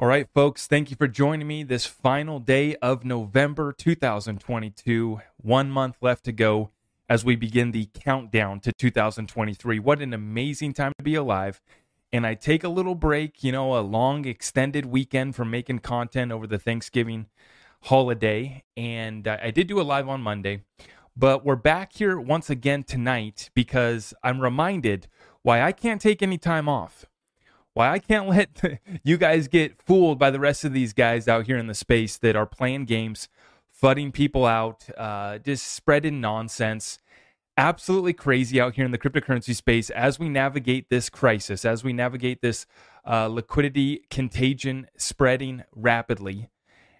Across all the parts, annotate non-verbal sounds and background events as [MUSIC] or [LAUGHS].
All right, folks, thank you for joining me this final day of November 2022. One month left to go as we begin the countdown to 2023. What an amazing time to be alive. And I take a little break, you know, a long extended weekend from making content over the Thanksgiving holiday. And I did do a live on Monday, but we're back here once again tonight because I'm reminded why I can't take any time off why I can't [LAUGHS] let you guys get fooled by the rest of these guys out here in the space that are playing games, fudding people out, uh, just spreading nonsense. Absolutely crazy out here in the cryptocurrency space as we navigate this crisis, as we navigate this uh, liquidity contagion spreading rapidly.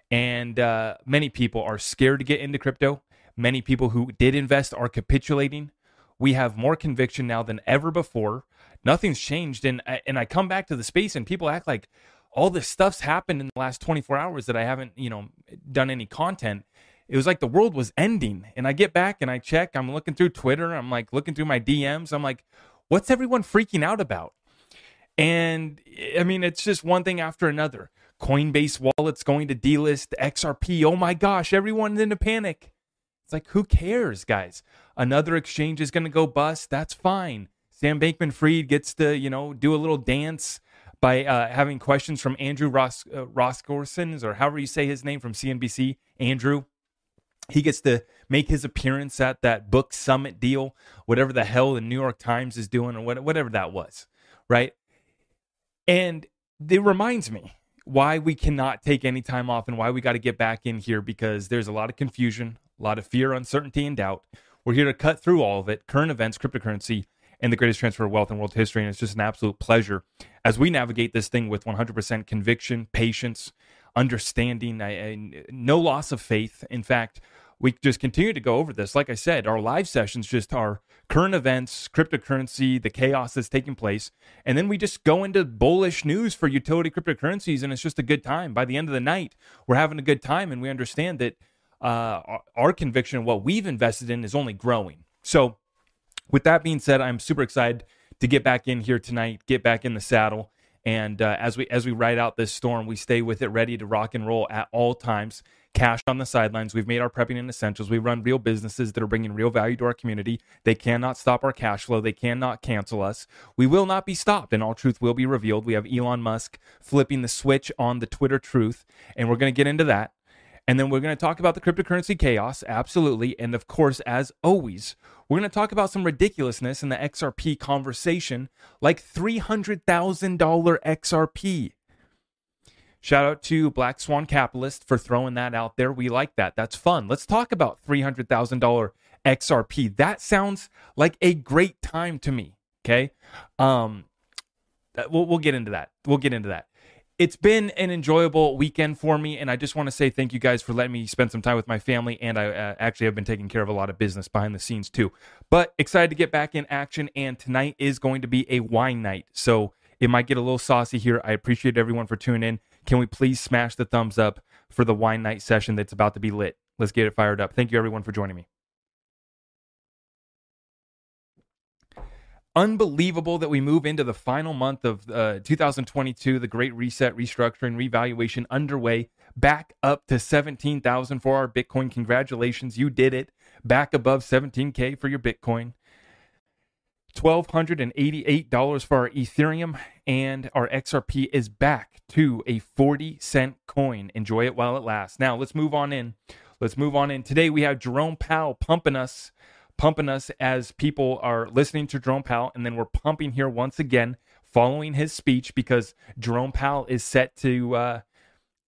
And uh, many people are scared to get into crypto. Many people who did invest are capitulating. We have more conviction now than ever before nothing's changed. And I, and I come back to the space and people act like all this stuff's happened in the last 24 hours that I haven't, you know, done any content. It was like the world was ending. And I get back and I check, I'm looking through Twitter, I'm like looking through my DMs. I'm like, what's everyone freaking out about? And I mean, it's just one thing after another. Coinbase wallet's going to delist XRP. Oh my gosh, everyone's in a panic. It's like, who cares, guys? Another exchange is going to go bust. That's fine. Sam Bankman Fried gets to, you know, do a little dance by uh, having questions from Andrew Ross uh, or however you say his name from CNBC. Andrew, he gets to make his appearance at that book summit deal, whatever the hell the New York Times is doing or whatever that was, right? And it reminds me why we cannot take any time off and why we got to get back in here because there's a lot of confusion, a lot of fear, uncertainty, and doubt. We're here to cut through all of it current events, cryptocurrency, and the greatest transfer of wealth in world history. And it's just an absolute pleasure as we navigate this thing with 100% conviction, patience, understanding, and no loss of faith. In fact, we just continue to go over this. Like I said, our live sessions just are current events, cryptocurrency, the chaos that's taking place. And then we just go into bullish news for utility cryptocurrencies, and it's just a good time. By the end of the night, we're having a good time, and we understand that uh, our, our conviction what we've invested in is only growing. So, with that being said, I'm super excited to get back in here tonight, get back in the saddle, and uh, as we as we ride out this storm, we stay with it, ready to rock and roll at all times. Cash on the sidelines. We've made our prepping and essentials. We run real businesses that are bringing real value to our community. They cannot stop our cash flow. They cannot cancel us. We will not be stopped, and all truth will be revealed. We have Elon Musk flipping the switch on the Twitter truth, and we're going to get into that. And then we're going to talk about the cryptocurrency chaos, absolutely. And of course, as always, we're going to talk about some ridiculousness in the XRP conversation, like $300,000 XRP. Shout out to Black Swan Capitalist for throwing that out there. We like that. That's fun. Let's talk about $300,000 XRP. That sounds like a great time to me. Okay. Um, we'll, we'll get into that. We'll get into that it's been an enjoyable weekend for me and i just want to say thank you guys for letting me spend some time with my family and i uh, actually have been taking care of a lot of business behind the scenes too. But excited to get back in action and tonight is going to be a wine night so it might get a little saucy here. I appreciate everyone for tuning in. Can we please smash the thumbs up for the wine night session that's about to be lit? Let's get it fired up. Thank you everyone for joining me unbelievable that we move into the final month of uh, 2022 the great reset restructuring revaluation underway back up to 17,000 for our bitcoin. Congratulations you did it. Back above 17k for your bitcoin. $1288 for our ethereum and our xrp is back to a 40 cent coin. Enjoy it while it lasts. Now let's move on in. Let's move on in. Today we have jerome powell pumping us pumping us as people are listening to Jerome Powell, and then we're pumping here once again following his speech because Jerome Powell is set to uh,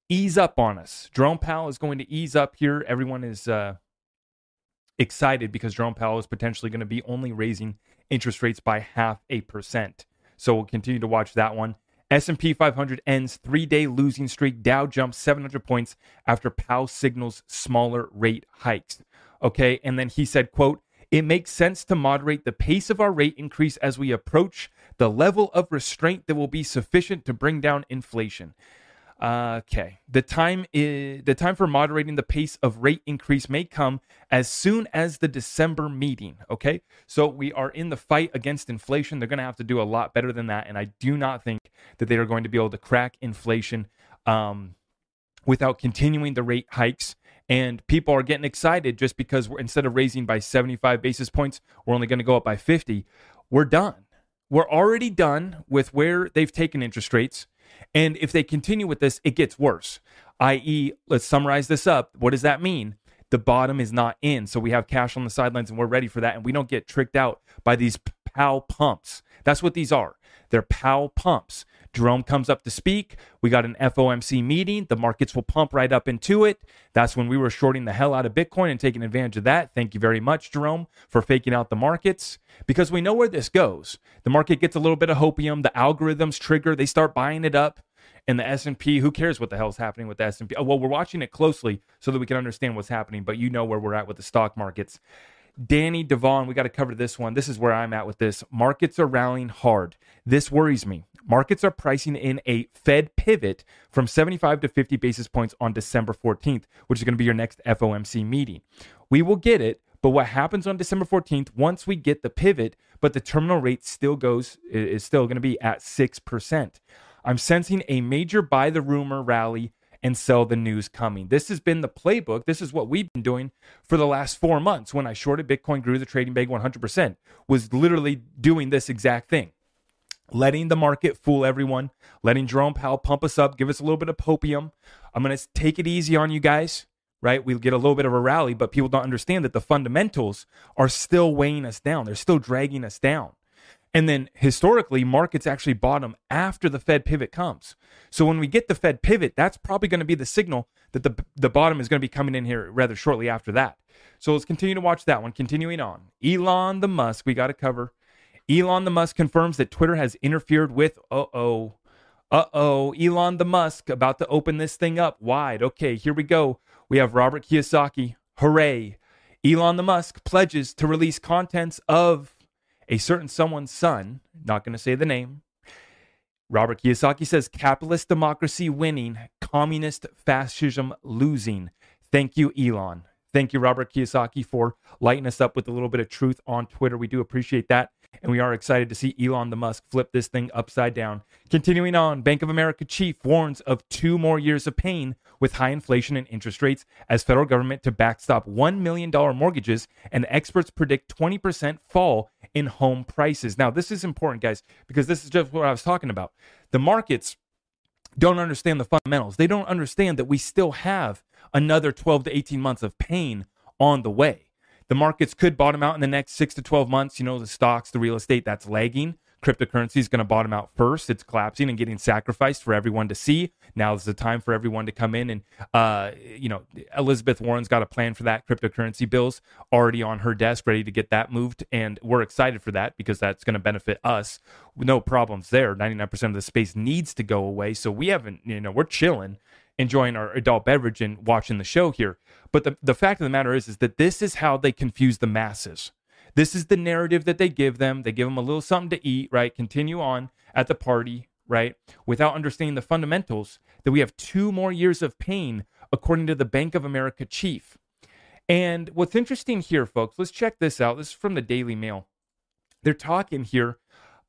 ease up on us. Jerome Powell is going to ease up here. Everyone is uh, excited because Jerome Powell is potentially going to be only raising interest rates by half a percent. So we'll continue to watch that one. S&P 500 ends three-day losing streak. Dow jumps 700 points after Powell signals smaller rate hikes. Okay, and then he said, "quote it makes sense to moderate the pace of our rate increase as we approach the level of restraint that will be sufficient to bring down inflation. Okay. The time is the time for moderating the pace of rate increase may come as soon as the December meeting. Okay. So we are in the fight against inflation. They're going to have to do a lot better than that. And I do not think that they are going to be able to crack inflation um, without continuing the rate hikes. And people are getting excited just because we're, instead of raising by 75 basis points, we're only going to go up by 50. We're done. We're already done with where they've taken interest rates. And if they continue with this, it gets worse. I.e., let's summarize this up. What does that mean? The bottom is not in. So we have cash on the sidelines and we're ready for that. And we don't get tricked out by these POW pumps. That's what these are. They're pumps. Jerome comes up to speak. We got an FOMC meeting. The markets will pump right up into it. That's when we were shorting the hell out of Bitcoin and taking advantage of that. Thank you very much, Jerome, for faking out the markets because we know where this goes. The market gets a little bit of hopium. The algorithms trigger. They start buying it up. And the S&P, who cares what the hell's happening with the S&P? Oh, well, we're watching it closely so that we can understand what's happening, but you know where we're at with the stock markets. Danny Devon, we got to cover this one. This is where I'm at with this. Markets are rallying hard. This worries me. Markets are pricing in a Fed pivot from 75 to 50 basis points on December 14th, which is going to be your next FOMC meeting. We will get it, but what happens on December 14th, once we get the pivot, but the terminal rate still goes, is still going to be at 6%. I'm sensing a major buy the rumor rally and sell the news coming. This has been the playbook. This is what we've been doing for the last four months. When I shorted Bitcoin, grew the trading bag 100%, was literally doing this exact thing. Letting the market fool everyone, letting Jerome Powell pump us up, give us a little bit of popium. I'm going to take it easy on you guys, right? We'll get a little bit of a rally, but people don't understand that the fundamentals are still weighing us down. They're still dragging us down. And then historically, markets actually bottom after the Fed pivot comes. So when we get the Fed pivot, that's probably going to be the signal that the, the bottom is going to be coming in here rather shortly after that. So let's continue to watch that one. Continuing on, Elon the Musk, we got to cover. Elon the Musk confirms that Twitter has interfered with, uh oh, uh oh, Elon the Musk about to open this thing up wide. Okay, here we go. We have Robert Kiyosaki. Hooray. Elon the Musk pledges to release contents of a certain someone's son, not going to say the name. Robert Kiyosaki says capitalist democracy winning, communist fascism losing. Thank you, Elon. Thank you, Robert Kiyosaki, for lighting us up with a little bit of truth on Twitter. We do appreciate that. And we are excited to see Elon the Musk flip this thing upside down. Continuing on, Bank of America chief warns of two more years of pain with high inflation and interest rates as federal government to backstop $1 million mortgages, and experts predict 20% fall in home prices. Now, this is important, guys, because this is just what I was talking about. The markets don't understand the fundamentals. They don't understand that we still have another 12 to 18 months of pain on the way. The markets could bottom out in the next six to 12 months. You know, the stocks, the real estate, that's lagging. Cryptocurrency is going to bottom out first. It's collapsing and getting sacrificed for everyone to see. Now is the time for everyone to come in and, uh, you know, Elizabeth Warren's got a plan for that. Cryptocurrency bills already on her desk, ready to get that moved, and we're excited for that because that's going to benefit us. No problems there. Ninety nine percent of the space needs to go away, so we haven't, you know, we're chilling enjoying our adult beverage and watching the show here. But the, the fact of the matter is, is that this is how they confuse the masses. This is the narrative that they give them. They give them a little something to eat, right? Continue on at the party, right? Without understanding the fundamentals that we have two more years of pain, according to the Bank of America chief. And what's interesting here, folks, let's check this out. This is from the Daily Mail. They're talking here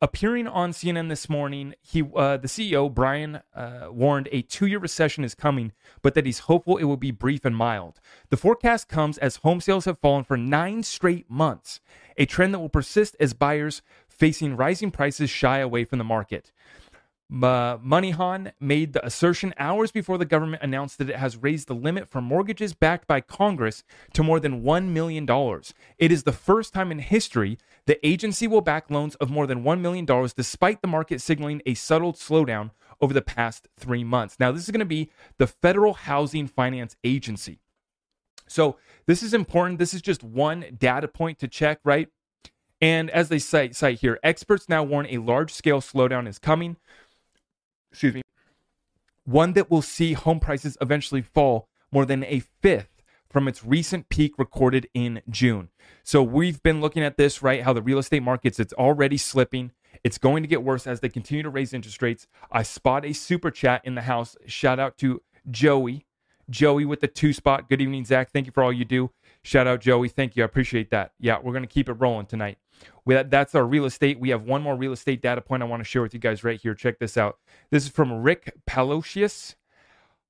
Appearing on CNN this morning, he uh, the CEO Brian uh, warned a two-year recession is coming, but that he's hopeful it will be brief and mild. The forecast comes as home sales have fallen for nine straight months, a trend that will persist as buyers facing rising prices shy away from the market. Moynihan made the assertion hours before the government announced that it has raised the limit for mortgages backed by Congress to more than $1 million. It is the first time in history the agency will back loans of more than $1 million despite the market signaling a subtle slowdown over the past three months. Now, this is going to be the Federal Housing Finance Agency. So, this is important. This is just one data point to check, right? And as they cite, cite here, experts now warn a large scale slowdown is coming excuse me, one that will see home prices eventually fall more than a fifth from its recent peak recorded in June. So we've been looking at this, right? How the real estate markets, it's already slipping. It's going to get worse as they continue to raise interest rates. I spot a super chat in the house. Shout out to Joey. Joey with the two spot. Good evening, Zach. Thank you for all you do. Shout out, Joey. Thank you. I appreciate that. Yeah, we're going to keep it rolling tonight. That's our real estate. We have one more real estate data point I want to share with you guys right here. Check this out. This is from Rick Palacios.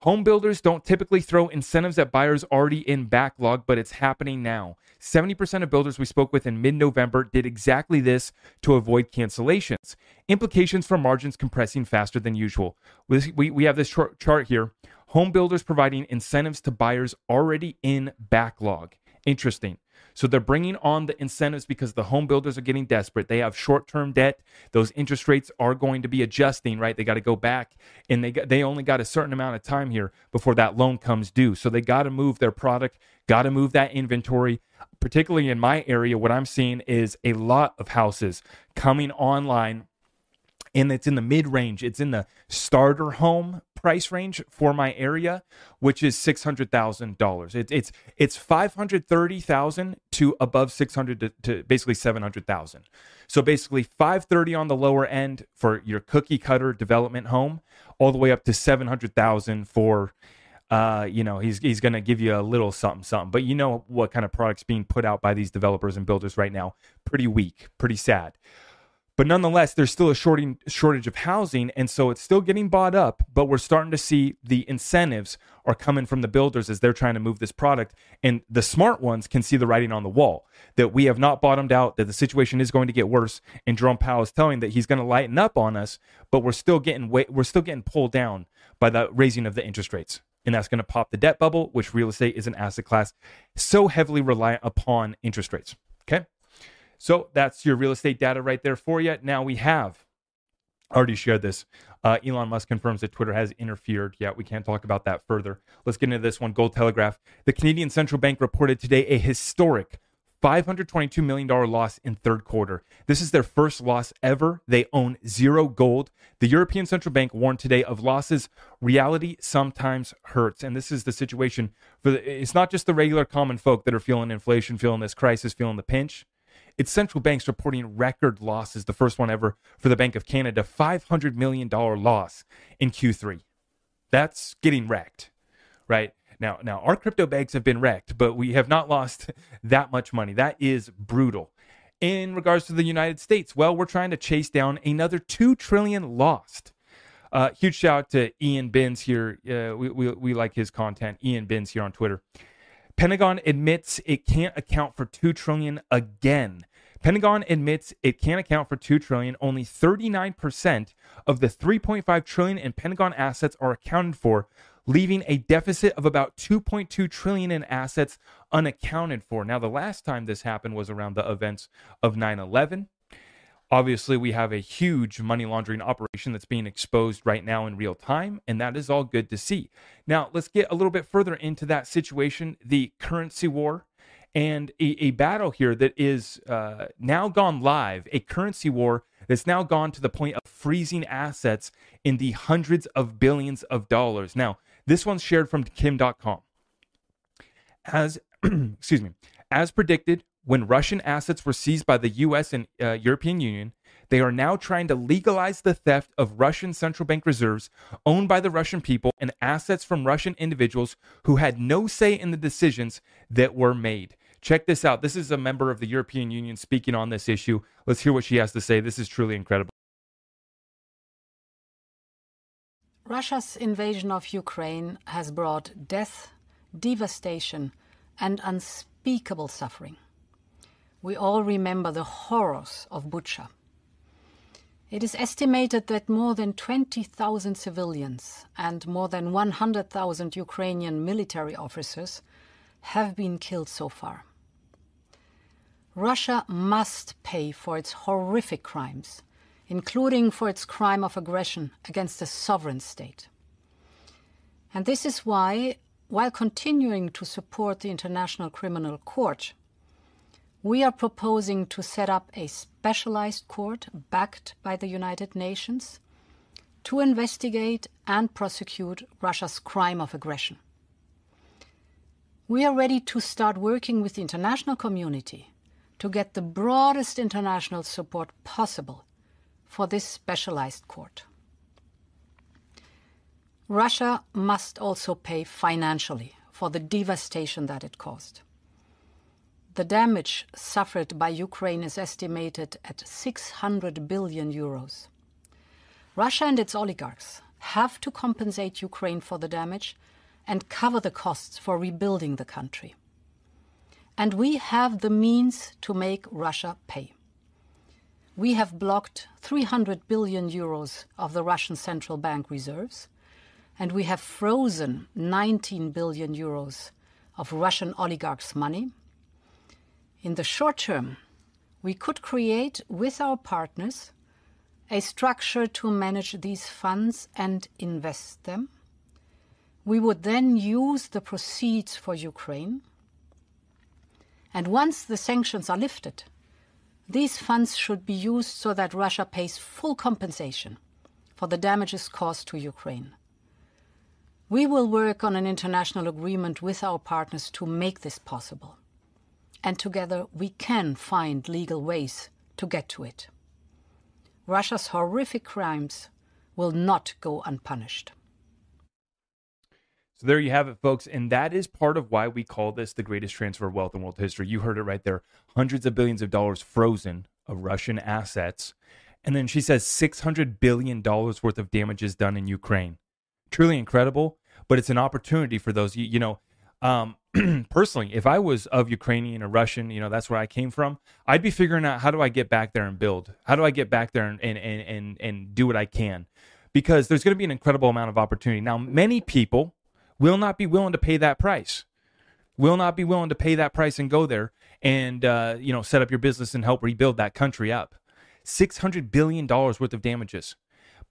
Home builders don't typically throw incentives at buyers already in backlog, but it's happening now. 70% of builders we spoke with in mid November did exactly this to avoid cancellations. Implications for margins compressing faster than usual. We, we have this chart here home builders providing incentives to buyers already in backlog. Interesting. So they're bringing on the incentives because the home builders are getting desperate. They have short-term debt. Those interest rates are going to be adjusting, right? They got to go back and they got, they only got a certain amount of time here before that loan comes due. So they got to move their product, got to move that inventory. Particularly in my area, what I'm seeing is a lot of houses coming online and it's in the mid range. It's in the starter home price range for my area, which is six hundred thousand dollars. It's it's it's five hundred thirty thousand to above six hundred to, to basically seven hundred thousand. So basically five thirty on the lower end for your cookie cutter development home, all the way up to seven hundred thousand for. Uh, you know, he's he's going to give you a little something, something. But you know what kind of products being put out by these developers and builders right now? Pretty weak, pretty sad. But nonetheless, there's still a shortage of housing. And so it's still getting bought up, but we're starting to see the incentives are coming from the builders as they're trying to move this product. And the smart ones can see the writing on the wall that we have not bottomed out, that the situation is going to get worse. And Jerome Powell is telling that he's going to lighten up on us, but we're still getting we're still getting pulled down by the raising of the interest rates. And that's going to pop the debt bubble, which real estate is an asset class so heavily reliant upon interest rates. Okay. So that's your real estate data right there for you. Now we have already shared this. Uh, Elon Musk confirms that Twitter has interfered. Yeah, we can't talk about that further. Let's get into this one. Gold Telegraph. The Canadian Central Bank reported today a historic $522 million loss in third quarter. This is their first loss ever. They own zero gold. The European Central Bank warned today of losses. Reality sometimes hurts. And this is the situation for the, it's not just the regular common folk that are feeling inflation, feeling this crisis, feeling the pinch. Its central banks reporting record losses, the first one ever for the Bank of Canada, $500 million loss in Q3. That's getting wrecked, right? Now, now our crypto banks have been wrecked, but we have not lost [LAUGHS] that much money. That is brutal. In regards to the United States, well, we're trying to chase down another two trillion lost. Uh, huge shout out to Ian Binns here. Uh, we, we, we like his content. Ian Binns here on Twitter. Pentagon admits it can't account for 2 trillion again. Pentagon admits it can't account for 2 trillion. Only 39% of the 3.5 trillion in Pentagon assets are accounted for, leaving a deficit of about 2.2 trillion in assets unaccounted for. Now the last time this happened was around the events of 9/11. Obviously, we have a huge money laundering operation that's being exposed right now in real time, and that is all good to see. Now, let's get a little bit further into that situation the currency war and a, a battle here that is uh, now gone live, a currency war that's now gone to the point of freezing assets in the hundreds of billions of dollars. Now, this one's shared from Kim Dotcom. As, [CLEARS THROAT] excuse me, as predicted, when Russian assets were seized by the US and uh, European Union, they are now trying to legalize the theft of Russian central bank reserves owned by the Russian people and assets from Russian individuals who had no say in the decisions that were made. Check this out. This is a member of the European Union speaking on this issue. Let's hear what she has to say. This is truly incredible. Russia's invasion of Ukraine has brought death, devastation, and unspeakable suffering we all remember the horrors of Bucha. It is estimated that more than 20,000 civilians and more than 100,000 Ukrainian military officers have been killed so far. Russia must pay for its horrific crimes, including for its crime of aggression against a sovereign state. And this is why, while continuing to support the International Criminal Court, we are proposing to set up a specialized court backed by the United Nations to investigate and prosecute Russia's crime of aggression. We are ready to start working with the international community to get the broadest international support possible for this specialized court. Russia must also pay financially for the devastation that it caused. The damage suffered by Ukraine is estimated at 600 billion euros. Russia and its oligarchs have to compensate Ukraine for the damage and cover the costs for rebuilding the country. And we have the means to make Russia pay. We have blocked 300 billion euros of the Russian central bank reserves, and we have frozen 19 billion euros of Russian oligarchs' money. In the short term, we could create with our partners a structure to manage these funds and invest them. We would then use the proceeds for Ukraine. And once the sanctions are lifted, these funds should be used so that Russia pays full compensation for the damages caused to Ukraine. We will work on an international agreement with our partners to make this possible. And together we can find legal ways to get to it. Russia's horrific crimes will not go unpunished. So there you have it, folks. And that is part of why we call this the greatest transfer of wealth in world history. You heard it right there. Hundreds of billions of dollars frozen of Russian assets. And then she says $600 billion worth of damages done in Ukraine. Truly incredible, but it's an opportunity for those, you, you know, um, [CLEARS THROAT] personally, if I was of Ukrainian or Russian, you know, that's where I came from, I'd be figuring out how do I get back there and build? How do I get back there and, and, and, and, do what I can? Because there's going to be an incredible amount of opportunity. Now, many people will not be willing to pay that price, will not be willing to pay that price and go there and, uh, you know, set up your business and help rebuild that country up. $600 billion worth of damages.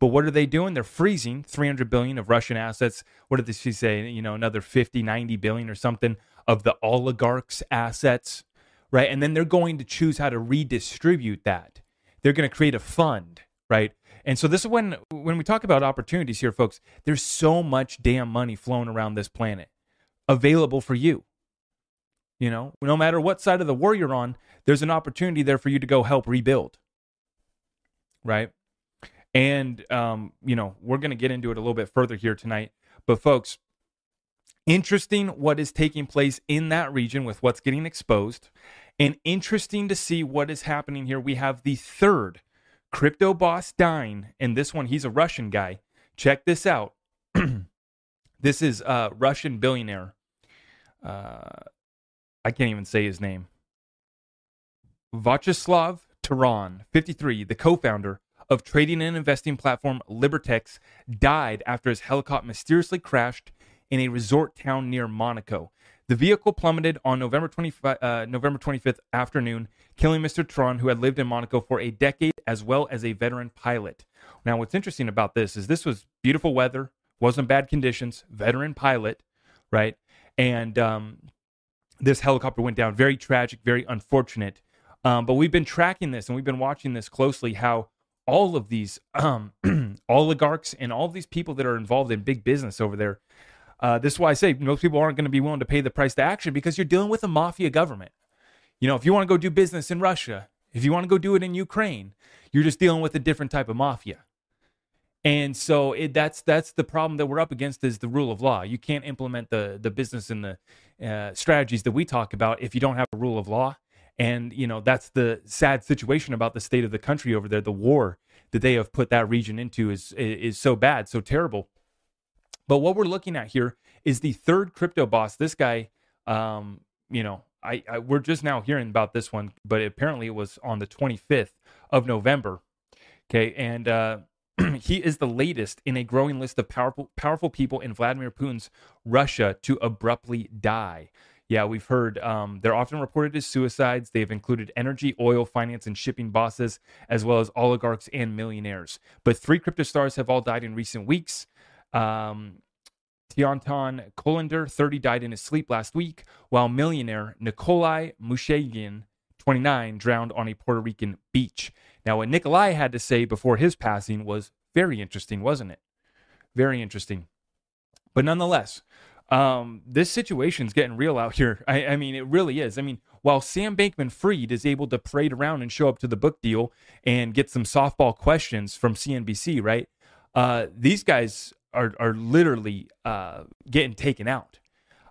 But what are they doing? They're freezing 300 billion of Russian assets. What did she say? You know, another 50, 90 billion or something of the oligarchs' assets, right? And then they're going to choose how to redistribute that. They're going to create a fund, right? And so this is when when we talk about opportunities here, folks, there's so much damn money flowing around this planet available for you. You know, no matter what side of the war you're on, there's an opportunity there for you to go help rebuild. Right? And, um, you know, we're going to get into it a little bit further here tonight. But, folks, interesting what is taking place in that region with what's getting exposed. And interesting to see what is happening here. We have the third crypto boss dying. And this one, he's a Russian guy. Check this out. [CLEARS THROAT] this is a Russian billionaire. Uh, I can't even say his name. Vyacheslav Taran, 53, the co founder of trading and investing platform Libertex died after his helicopter mysteriously crashed in a resort town near Monaco. The vehicle plummeted on November, 25, uh, November 25th afternoon, killing Mr. Taran, who had lived in Monaco for a decade, as well as a veteran pilot. Now, what's interesting about this is this was beautiful weather, wasn't bad conditions, veteran pilot, right? And um, this helicopter went down. Very tragic, very unfortunate. Um, but we've been tracking this and we've been watching this closely how all of these um, [CLEARS THROAT] oligarchs and all of these people that are involved in big business over there. Uh, this is why I say most people aren't going to be willing to pay the price to action because you're dealing with a mafia government. You know, if you want to go do business in Russia, if you want to go do it in Ukraine, you're just dealing with a different type of mafia. And so it, that's that's the problem that we're up against is the rule of law. You can't implement the the business and the uh, strategies that we talk about if you don't have a rule of law. And, you know, that's the sad situation about the state of the country over there. The war that they have put that region into is, is so bad, so terrible. But what we're looking at here is the third crypto boss. This guy, um, you know, I, I, we're just now hearing about this one, but apparently it was on the 25th of November. Okay, and uh, [CLEARS THROAT] he is the latest in a growing list of powerful powerful people in Vladimir Putin's Russia to abruptly die. Yeah, we've heard um, they're often reported as suicides. They've included energy, oil, finance, and shipping bosses, as well as oligarchs and millionaires. But three crypto stars have all died in recent weeks. Um, Tiantian Kullander, 30, died in his sleep last week, while millionaire Nikolai Mushegian, 29, drowned on a Puerto Rican beach. Now, what Nikolai had to say before his passing was very interesting, wasn't it? Very interesting. But nonetheless, um, this situation's getting real out here. I, I, mean, it really is. I mean, while Sam Bankman Fried is able to parade around and show up to the book deal and get some softball questions from CNBC, right? Uh, these guys are are literally uh, getting taken out.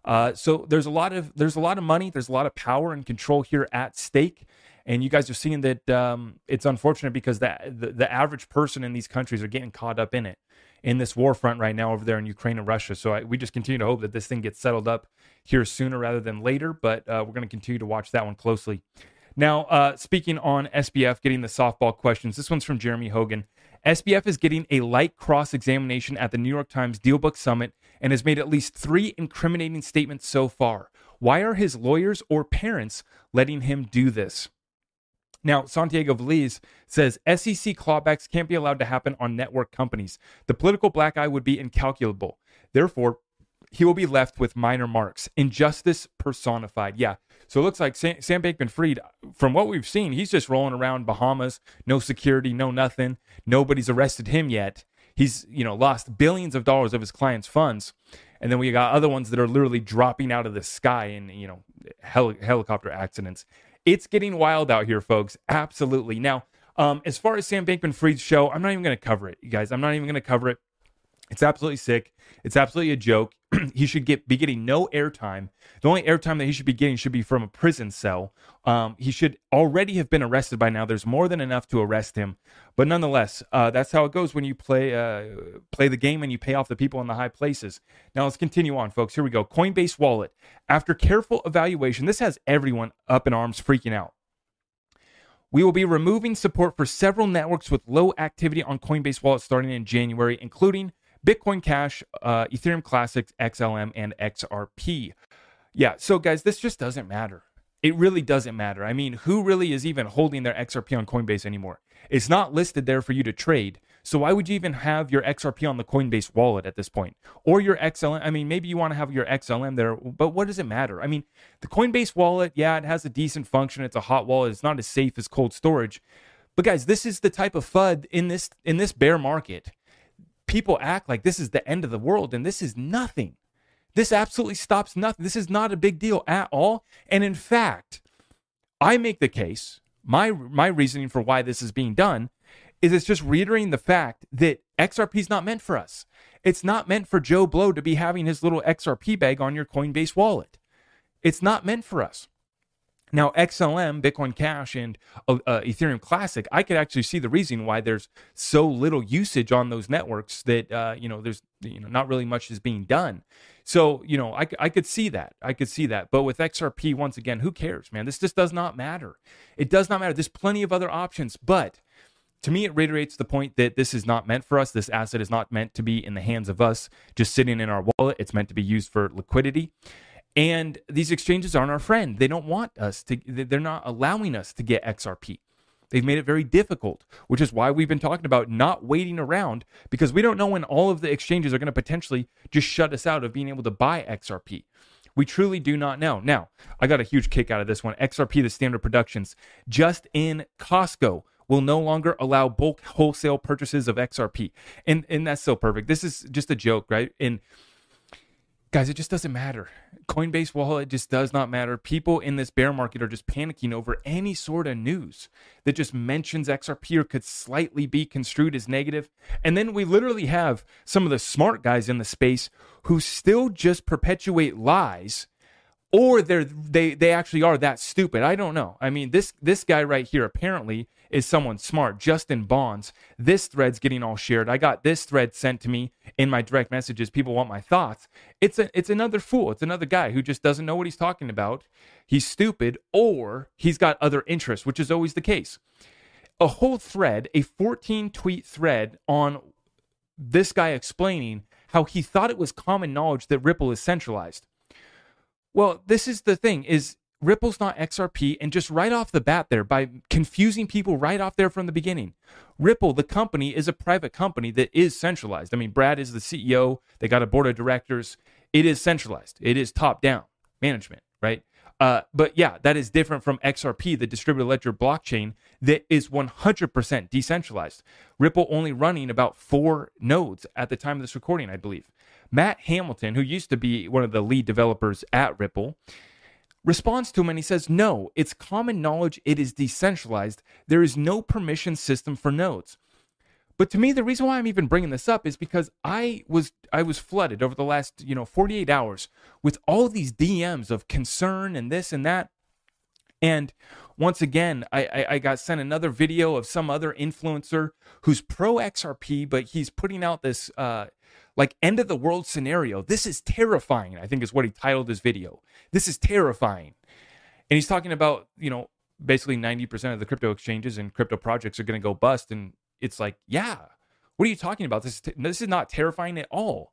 Uh, so there's a lot of there's a lot of money, there's a lot of power and control here at stake, and you guys are seeing that um, it's unfortunate because the, the the average person in these countries are getting caught up in it in this war front right now over there in Ukraine and Russia. So I, we just continue to hope that this thing gets settled up here sooner rather than later. But uh, we're going to continue to watch that one closely. Now, uh, speaking on SBF getting the softball questions, this one's from Jeremy Hogan. SBF is getting a light cross examination at the New York Times Dealbook Summit and has made at least three incriminating statements so far. Why are his lawyers or parents letting him do this? Now, Santiago Veliz says SEC clawbacks can't be allowed to happen on network companies. The political black eye would be incalculable. Therefore, he will be left with minor marks. Injustice personified. Yeah. So it looks like Sam, Sam Bankman Fried, from what we've seen, he's just rolling around Bahamas, no security, no nothing. Nobody's arrested him yet. He's, you know, lost billions of dollars of his clients' funds. And then we got other ones that are literally dropping out of the sky in, you know, hel- helicopter accidents. It's getting wild out here, folks. Absolutely. Now, um, as far as Sam Bankman Fried's show, I'm not even going to cover it, you guys. I'm not even going to cover it. It's absolutely sick. It's absolutely a joke. [CLEARS THROAT] he should get be getting no airtime. The only airtime that he should be getting should be from a prison cell. Um, he should already have been arrested by now. There's more than enough to arrest him. But nonetheless, uh, that's how it goes when you play uh, play the game and you pay off the people in the high places. Now let's continue on, folks. Here we go. Coinbase Wallet. After careful evaluation, this has everyone up in arms, freaking out. We will be removing support for several networks with low activity on Coinbase Wallet starting in January, including Bitcoin Cash, uh, Ethereum Classics, XLM, and XRP. Yeah, so guys, this just doesn't matter. It really doesn't matter. I mean, who really is even holding their XRP on Coinbase anymore? It's not listed there for you to trade. So why would you even have your XRP on the Coinbase wallet at this point? Or your XLM? I mean, maybe you want to have your XLM there, but what does it matter? I mean, the Coinbase wallet, yeah, it has a decent function. It's a hot wallet. It's not as safe as cold storage. But guys, this is the type of FUD in this in this bear market people act like this is the end of the world, and this is nothing. This absolutely stops nothing. This is not a big deal at all. And in fact, I make the case, my my reasoning for why this is being done is it's just reiterating the fact that XRP is not meant for us. It's not meant for Joe Blow to be having his little XRP bag on your Coinbase wallet. It's not meant for us. Now, XLM, Bitcoin Cash, and uh, uh, Ethereum Classic, I could actually see the reason why there's so little usage on those networks that uh, you know there's you know not really much is being done. So you know I, I could see that I could see that. But with XRP, once again, who cares, man? This just does not matter. It does not matter. There's plenty of other options, but to me, it reiterates the point that this is not meant for us. This asset is not meant to be in the hands of us, just sitting in our wallet. It's meant to be used for liquidity. And these exchanges aren't our friend. They don't want us to, they're not allowing us to get XRP. They've made it very difficult, which is why we've been talking about not waiting around because we don't know when all of the exchanges are going to potentially just shut us out of being able to buy XRP. We truly do not know. Now, I got a huge kick out of this one. XRP, the standard productions, just in Costco will no longer allow bulk wholesale purchases of XRP. And and that's so perfect. This is just a joke, right? And guys, it just doesn't matter. Coinbase wallet just does not matter. People in this bear market are just panicking over any sort of news that just mentions XRP or could slightly be construed as negative. And then we literally have some of the smart guys in the space who still just perpetuate lies or they're they they actually are that stupid. I don't know. I mean, this this guy right here apparently is someone smart. Justin Bons. This thread's getting all shared. I got this thread sent to me in my direct messages. People want my thoughts. It's a it's another fool. It's another guy who just doesn't know what he's talking about. He's stupid or he's got other interests, which is always the case. A whole thread, a 14 tweet thread on this guy explaining how he thought it was common knowledge that Ripple is centralized. Well, this is the thing is Ripple's not XRP, and just right off the bat there, by confusing people right off there from the beginning, Ripple, the company, is a private company that is centralized. I mean, Brad is the CEO, they got a board of directors. It is centralized, it is top down management, right? Uh, but yeah, that is different from XRP, the distributed ledger blockchain that is 100% decentralized. Ripple only running about four nodes at the time of this recording, I believe. Matt Hamilton, who used to be one of the lead developers at Ripple, responds to him and he says, No, it's common knowledge it is decentralized. There is no permission system for nodes. But to me, the reason why I'm even bringing this up is because I was I was flooded over the last you know 48 hours with all these DMs of concern and this and that. And once again, I, I, I, got sent another video of some other influencer who's pro XRP, but he's putting out this uh, like end of the world scenario. This is terrifying, I think is what he titled his video. This is terrifying. And he's talking about, you know, basically 90% of the crypto exchanges and crypto projects are going to go bust. And it's like, yeah, what are you talking about? This is, this is not terrifying at all.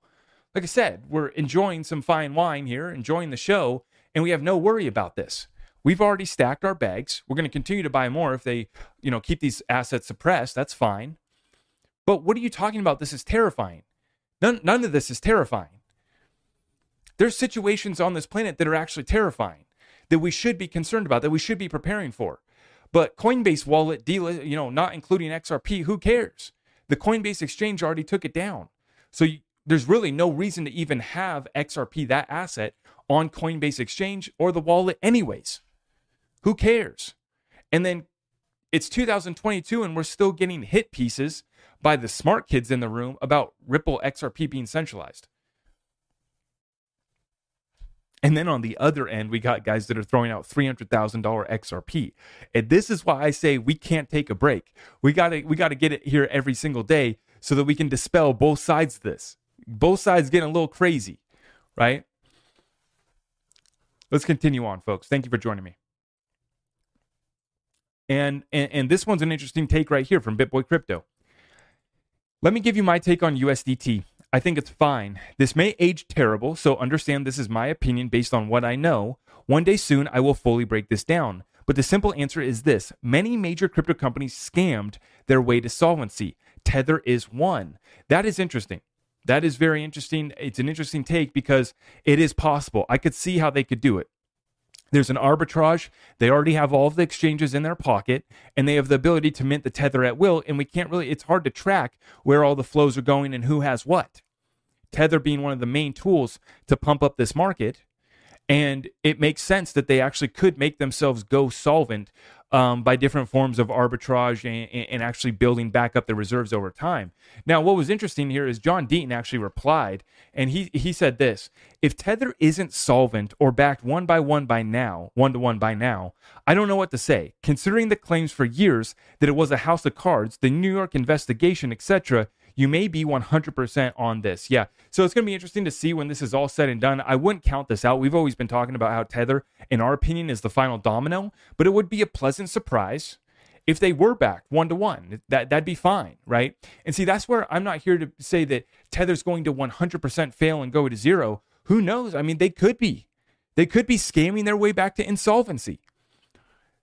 Like I said, we're enjoying some fine wine here, enjoying the show, and we have no worry about this. We've already stacked our bags. We're going to continue to buy more if they, you know, keep these assets suppressed. That's fine. But what are you talking about? This is terrifying. None, none of this is terrifying. There's situations on this planet that are actually terrifying that we should be concerned about, that we should be preparing for. But Coinbase wallet, deal, you know, not including XRP, who cares? The Coinbase exchange already took it down. So you, there's really no reason to even have XRP, that asset, on Coinbase exchange or the wallet, anyways. Who cares? And then it's 2022 and we're still getting hit pieces by the smart kids in the room about Ripple XRP being centralized. And then on the other end, we got guys that are throwing out $300,000 XRP. And this is why I say we can't take a break. We got to we got to get it here every single day so that we can dispel both sides of this. Both sides getting a little crazy, right? Let's continue on, folks. Thank you for joining me. And, and, and this one's an interesting take right here from BitBoy Crypto. Let me give you my take on USDT. I think it's fine. This may age terrible, so understand this is my opinion based on what I know. One day soon, I will fully break this down. But the simple answer is this many major crypto companies scammed their way to solvency. Tether is one. That is interesting. That is very interesting. It's an interesting take because it is possible. I could see how they could do it. There's an arbitrage. They already have all of the exchanges in their pocket and they have the ability to mint the tether at will. And we can't really, it's hard to track where all the flows are going and who has what. Tether being one of the main tools to pump up this market. And it makes sense that they actually could make themselves go solvent um, by different forms of arbitrage and, and, actually building back up the reserves over time. Now, what was interesting here is John Deaton actually replied, and he he said this: If Tether isn't solvent or backed one by one by now, one to one by now, I don't know what to say. Considering the claims for years that it was a house of cards, the New York investigation, etc you may be 100% on this. Yeah. So it's going to be interesting to see when this is all said and done. I wouldn't count this out. We've always been talking about how Tether, in our opinion, is the final domino, but it would be a pleasant surprise if they were back one to one. That that'd be fine, right? And see, that's where I'm not here to say that Tether's going to 100% fail and go to zero. Who knows? I mean, they could be. They could be scamming their way back to insolvency.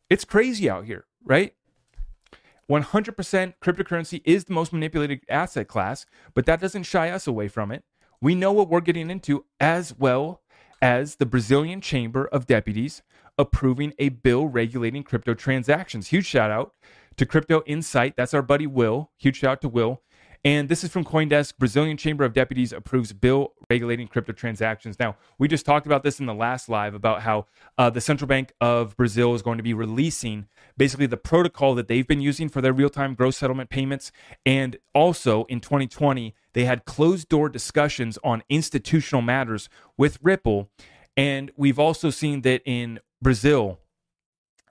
It's crazy out here, right? 100% cryptocurrency is the most manipulated asset class, but that doesn't shy us away from it. We know what we're getting into as well as the Brazilian Chamber of Deputies approving a bill regulating crypto transactions. Huge shout out to Crypto Insight. That's our buddy Will. Huge shout out to Will. And this is from Coindesk. Brazilian Chamber of Deputies approves bill regulating crypto transactions. Now, we just talked about this in the last live about how uh, the Central Bank of Brazil is going to be releasing basically the protocol that they've been using for their real time gross settlement payments. And also in 2020, they had closed door discussions on institutional matters with Ripple. And we've also seen that in Brazil,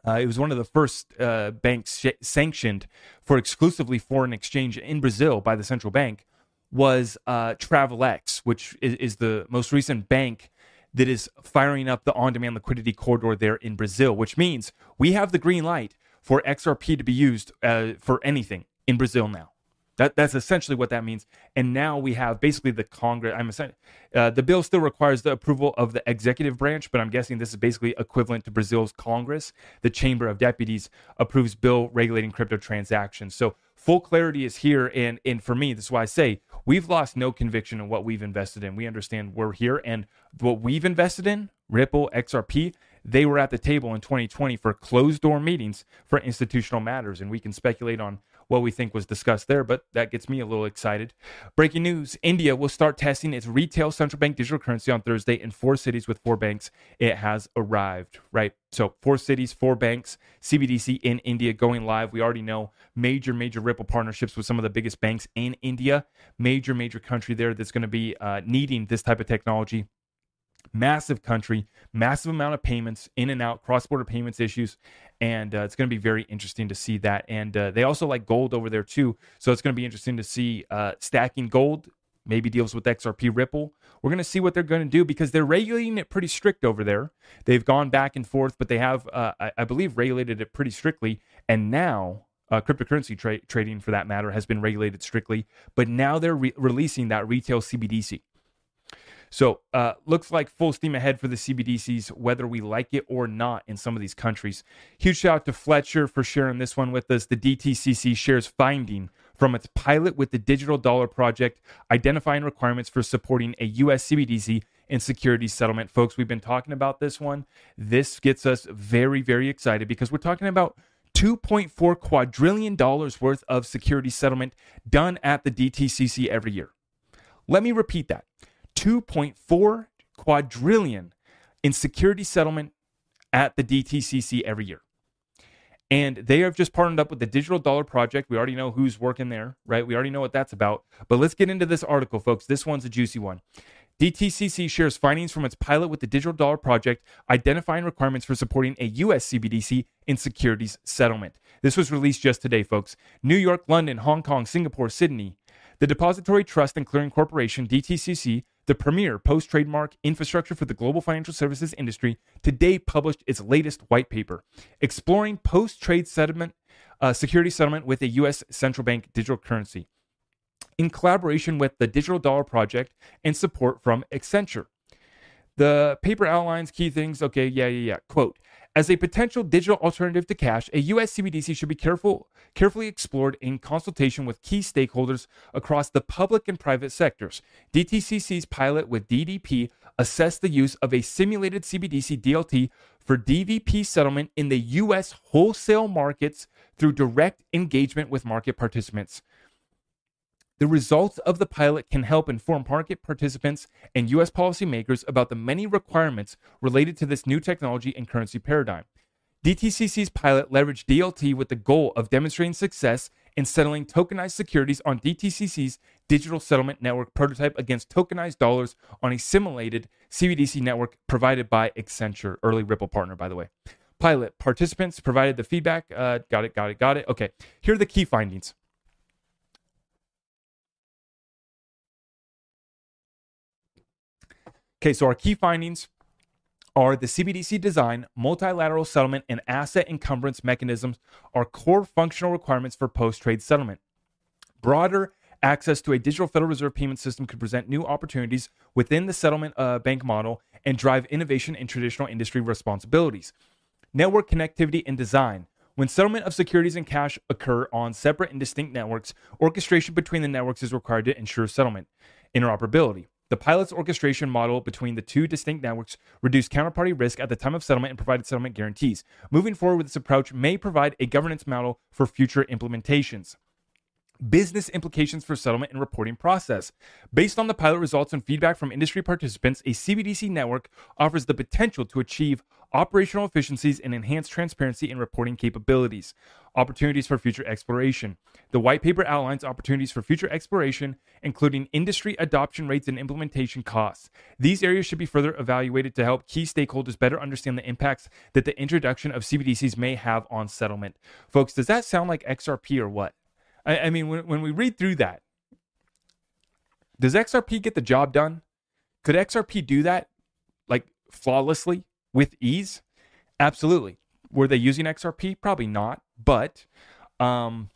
uh, it was one of the first uh, banks sh- sanctioned for exclusively foreign exchange in Brazil by the central bank. Was uh, Travelex, which is, is the most recent bank that is firing up the on-demand liquidity corridor there in Brazil, which means we have the green light for XRP to be used uh, for anything in Brazil now. That, that's essentially what that means. And now we have basically the Congress. I'm uh, the bill still requires the approval of the executive branch, but I'm guessing this is basically equivalent to Brazil's Congress. The Chamber of Deputies approves bill regulating crypto transactions. So full clarity is here. And and for me, this is why I say we've lost no conviction in what we've invested in. We understand we're here, and what we've invested in, Ripple, XRP, they were at the table in 2020 for closed door meetings for institutional matters, and we can speculate on what we think was discussed there, but that gets me a little excited. Breaking news India will start testing its retail central bank digital currency on Thursday in four cities with four banks. It has arrived, right? So, four cities, four banks, CBDC in India going live. We already know major, major Ripple partnerships with some of the biggest banks in India. Major, major country there that's going to be uh, needing this type of technology massive country, massive amount of payments in and out, cross border payments issues. And uh, it's going to be very interesting to see that. And uh, they also like gold over there too. So it's going to be interesting to see uh, stacking gold, maybe deals with XRP Ripple. We're going to see what they're going to do because they're regulating it pretty strict over there. They've gone back and forth, but they have, uh, I, I, believe, regulated it pretty strictly. And now uh, cryptocurrency tra- trading, for that matter, has been regulated strictly. But now they're re- releasing that retail CBDC. So, uh, looks like full steam ahead for the CBDCs, whether we like it or not in some of these countries. Huge shout out to Fletcher for sharing this one with us. The DTCC shares finding from its pilot with the Digital Dollar Project, identifying requirements for supporting a U.S. CBDC and security settlement. Folks, we've been talking about this one. This gets us very, very excited because we're talking about $2.4 quadrillion worth of security settlement done at the DTCC every year. Let me repeat that 2.4 quadrillion in security settlement at the DTCC every year. And they have just partnered up with the Digital Dollar Project. We already know who's working there, right? We already know what that's about. But let's get into this article, folks. This one's a juicy one. DTCC shares findings from its pilot with the Digital Dollar Project, identifying requirements for supporting a U.S. CBDC in securities settlement. This was released just today, folks. New York, London, Hong Kong, Singapore, Sydney. The Depository Trust and Clearing Corporation, DTCC, the premier post trade market infrastructure for the global financial services industry, today published its latest white paper, exploring post trade settlement, uh, security settlement with a U.S. central bank digital currency in collaboration with the Digital Dollar Project and support from Accenture. The paper outlines key things. Okay, yeah, yeah, yeah. Quote As a potential digital alternative to cash, a US CBDC should be careful, carefully explored in consultation with key stakeholders across the public and private sectors. DTCC's pilot with DDP assessed the use of a simulated CBDC DLT for DVP settlement in the US wholesale markets through direct engagement with market participants. The results of the pilot can help inform market participants and U.S. policymakers about the many requirements related to this new technology and currency paradigm. DTCC's pilot leveraged DLT with the goal of demonstrating success in settling tokenized securities on DTCC's digital settlement network prototype against tokenized dollars on a simulated CBDC network provided by Accenture, early Ripple partner, by the way. Pilot participants provided the feedback. Uh, got it, got it, got it. Okay, here are the key findings. Okay, so our key findings are the CBDC design, multilateral settlement, and asset encumbrance mechanisms are core functional requirements for post trade settlement. Broader access to a digital Federal Reserve payment system could present new opportunities within the settlement uh, bank model and drive innovation in traditional industry responsibilities. Network connectivity and design. When settlement of securities and cash occur on separate and distinct networks, orchestration between the networks is required to ensure settlement interoperability. The pilot's orchestration model between the two distinct networks reduced counterparty risk at the time of settlement and provided settlement guarantees. Moving forward with this approach may provide a governance model for future implementations business implications for settlement and reporting process. Based on the pilot results and feedback from industry participants, a CBDC network offers the potential to achieve operational efficiencies and enhanced transparency and reporting capabilities. Opportunities for future exploration. The white paper outlines opportunities for future exploration, including industry adoption rates and implementation costs. These areas should be further evaluated to help key stakeholders better understand the impacts that the introduction of CBDCs may have on settlement. Folks, does that sound like XRP or what? I, I mean, when, when we read through that, does XRP get the job done? Could XRP do that like flawlessly with ease? Absolutely. Were they using XRP? Probably not, but um,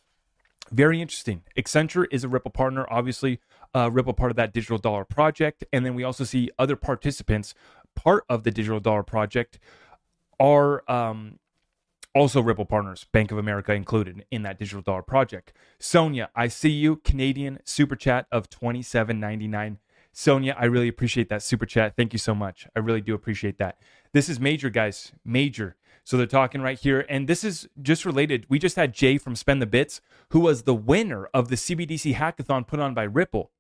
very interesting. Accenture is a Ripple partner, obviously, uh, Ripple part of that digital dollar project. And then we also see other participants, part of the digital dollar project, are um, also, Ripple partners, Bank of America included in that digital dollar project. Sonia, I see you. Canadian super chat of twenty seven ninety nine. Sonia, I really appreciate that super chat. Thank you so much. I really do appreciate that. This is major, guys. Major. So they're talking right here. And this is just related. We just had Jay from Spend the Bits, who was the winner of the CBDC hackathon put on by Ripple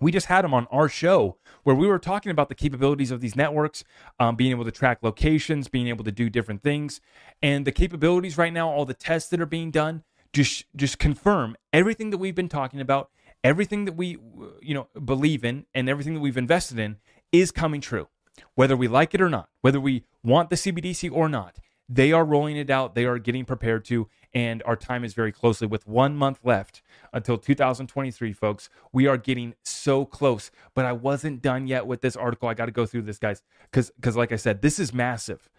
we just had him on our show where we were talking about the capabilities of these networks, um, being able to track locations, being able to do different things, and the capabilities right now, all the tests that are being done, just just confirm everything that we've been talking about, everything that we you know believe in, and everything that we've invested in is coming true. whether we like it or not, whether we want the CBDC or not. They are rolling it out. They are getting prepared to, and our time is very closely with one month left until 2023, folks. We are getting so close, but I wasn't done yet with this article. I got to go through this, guys, because because like I said, this is massive.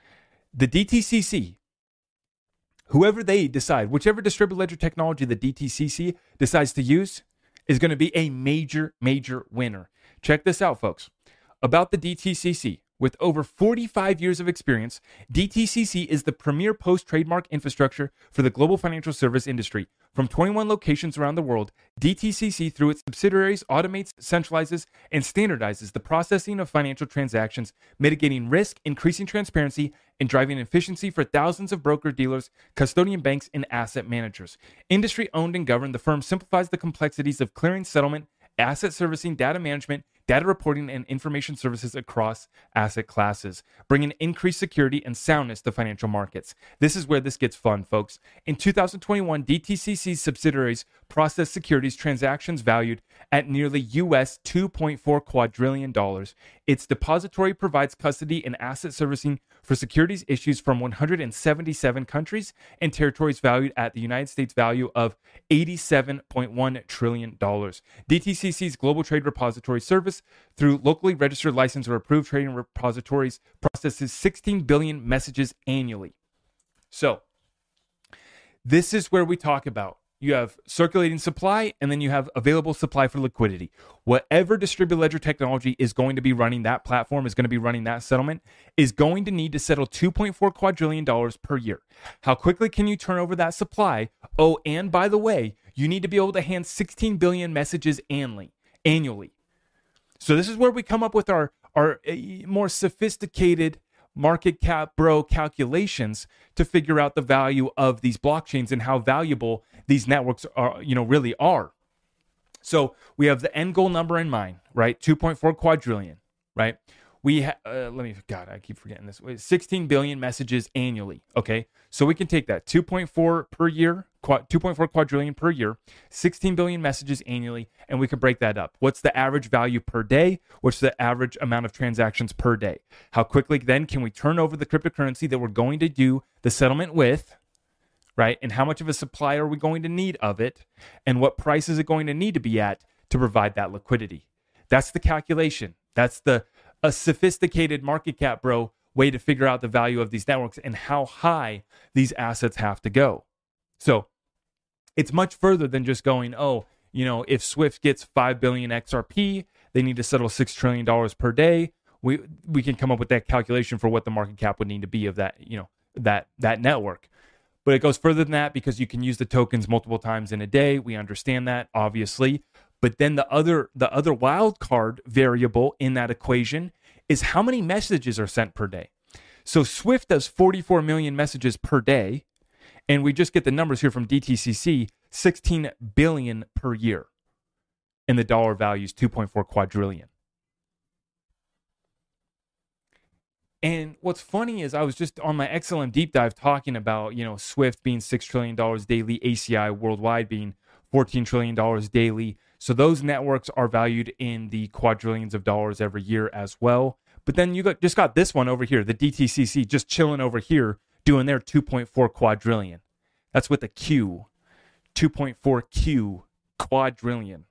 The DTCC, whoever they decide, whichever distributed ledger technology the DTCC decides to use, is going to be a major, major winner. Check this out, folks. About the DTCC, with over 45 years of experience, DTCC is the premier post trade market infrastructure for the global financial service industry. From 21 locations around the world, DTCC, through its subsidiaries, automates, centralizes, and standardizes the processing of financial transactions, mitigating risk, increasing transparency, and driving efficiency for thousands of broker dealers, custodian banks, and asset managers. Industry owned and governed, the firm simplifies the complexities of clearing, settlement, asset servicing, data management, data reporting, and information services across asset classes, bringing increased security and soundness to financial markets. This is where this gets fun, folks. In 2021, DTCC's subsidiaries processed securities transactions valued at nearly US 2.4 quadrillion dollars. Its depository provides custody and asset servicing for securities issues from 177 countries and territories valued at the United States value of $87.1 trillion. DTCC's Global Trade Repository Service, through locally registered licensed or approved trading repositories, processes 16 billion messages annually. So, this is where we talk about you have circulating supply, and then you have available supply for liquidity. Whatever distributed ledger technology is going to be running that platform, is going to be running that settlement, is going to need to settle $2.4 quadrillion dollars per year. How quickly can you turn over that supply? Oh, and by the way, you need to be able to hand 16 billion messages annually. Annually. So this is where we come up with our our uh, more sophisticated market cap bro calculations to figure out the value of these blockchains and how valuable these networks are, you know, really are. So we have the end goal number in mind, right? 2.4 quadrillion, right? We ha- uh, let me God, I keep forgetting this. 16 billion messages annually. Okay, so we can take that 2.4 per year, 2.4 quadrillion per year, 16 billion messages annually, and we can break that up. What's the average value per day? What's the average amount of transactions per day? How quickly then can we turn over the cryptocurrency that we're going to do the settlement with? Right, and how much of a supply are we going to need of it, and what price is it going to need to be at to provide that liquidity? That's the calculation. That's the a sophisticated market cap, bro, way to figure out the value of these networks and how high these assets have to go. So it's much further than just going, oh, you know, if Swift gets 5 billion XRP, they need to settle 6 trillion dollars per day. We we can come up with that calculation for what the market cap would need to be of that, you know, that that network. But it goes further than that because you can use the tokens multiple times in a day. We understand that, obviously. But then the other the other wild card variable in that equation is how many messages are sent per day. So Swift does 44 million messages per day, and we just get the numbers here from DTCC, 16 billion per year. And the dollar value is 2.4 quadrillion. And what's funny is I was just on my XLM deep dive talking about, you know, Swift being $6 trillion daily, ACI worldwide being $14 trillion daily. So those networks are valued in the quadrillions of dollars every year as well. But then you got, just got this one over here, the DTCC, just chilling over here, doing their 2.4 quadrillion. That's with a Q, 2.4 Q quadrillion.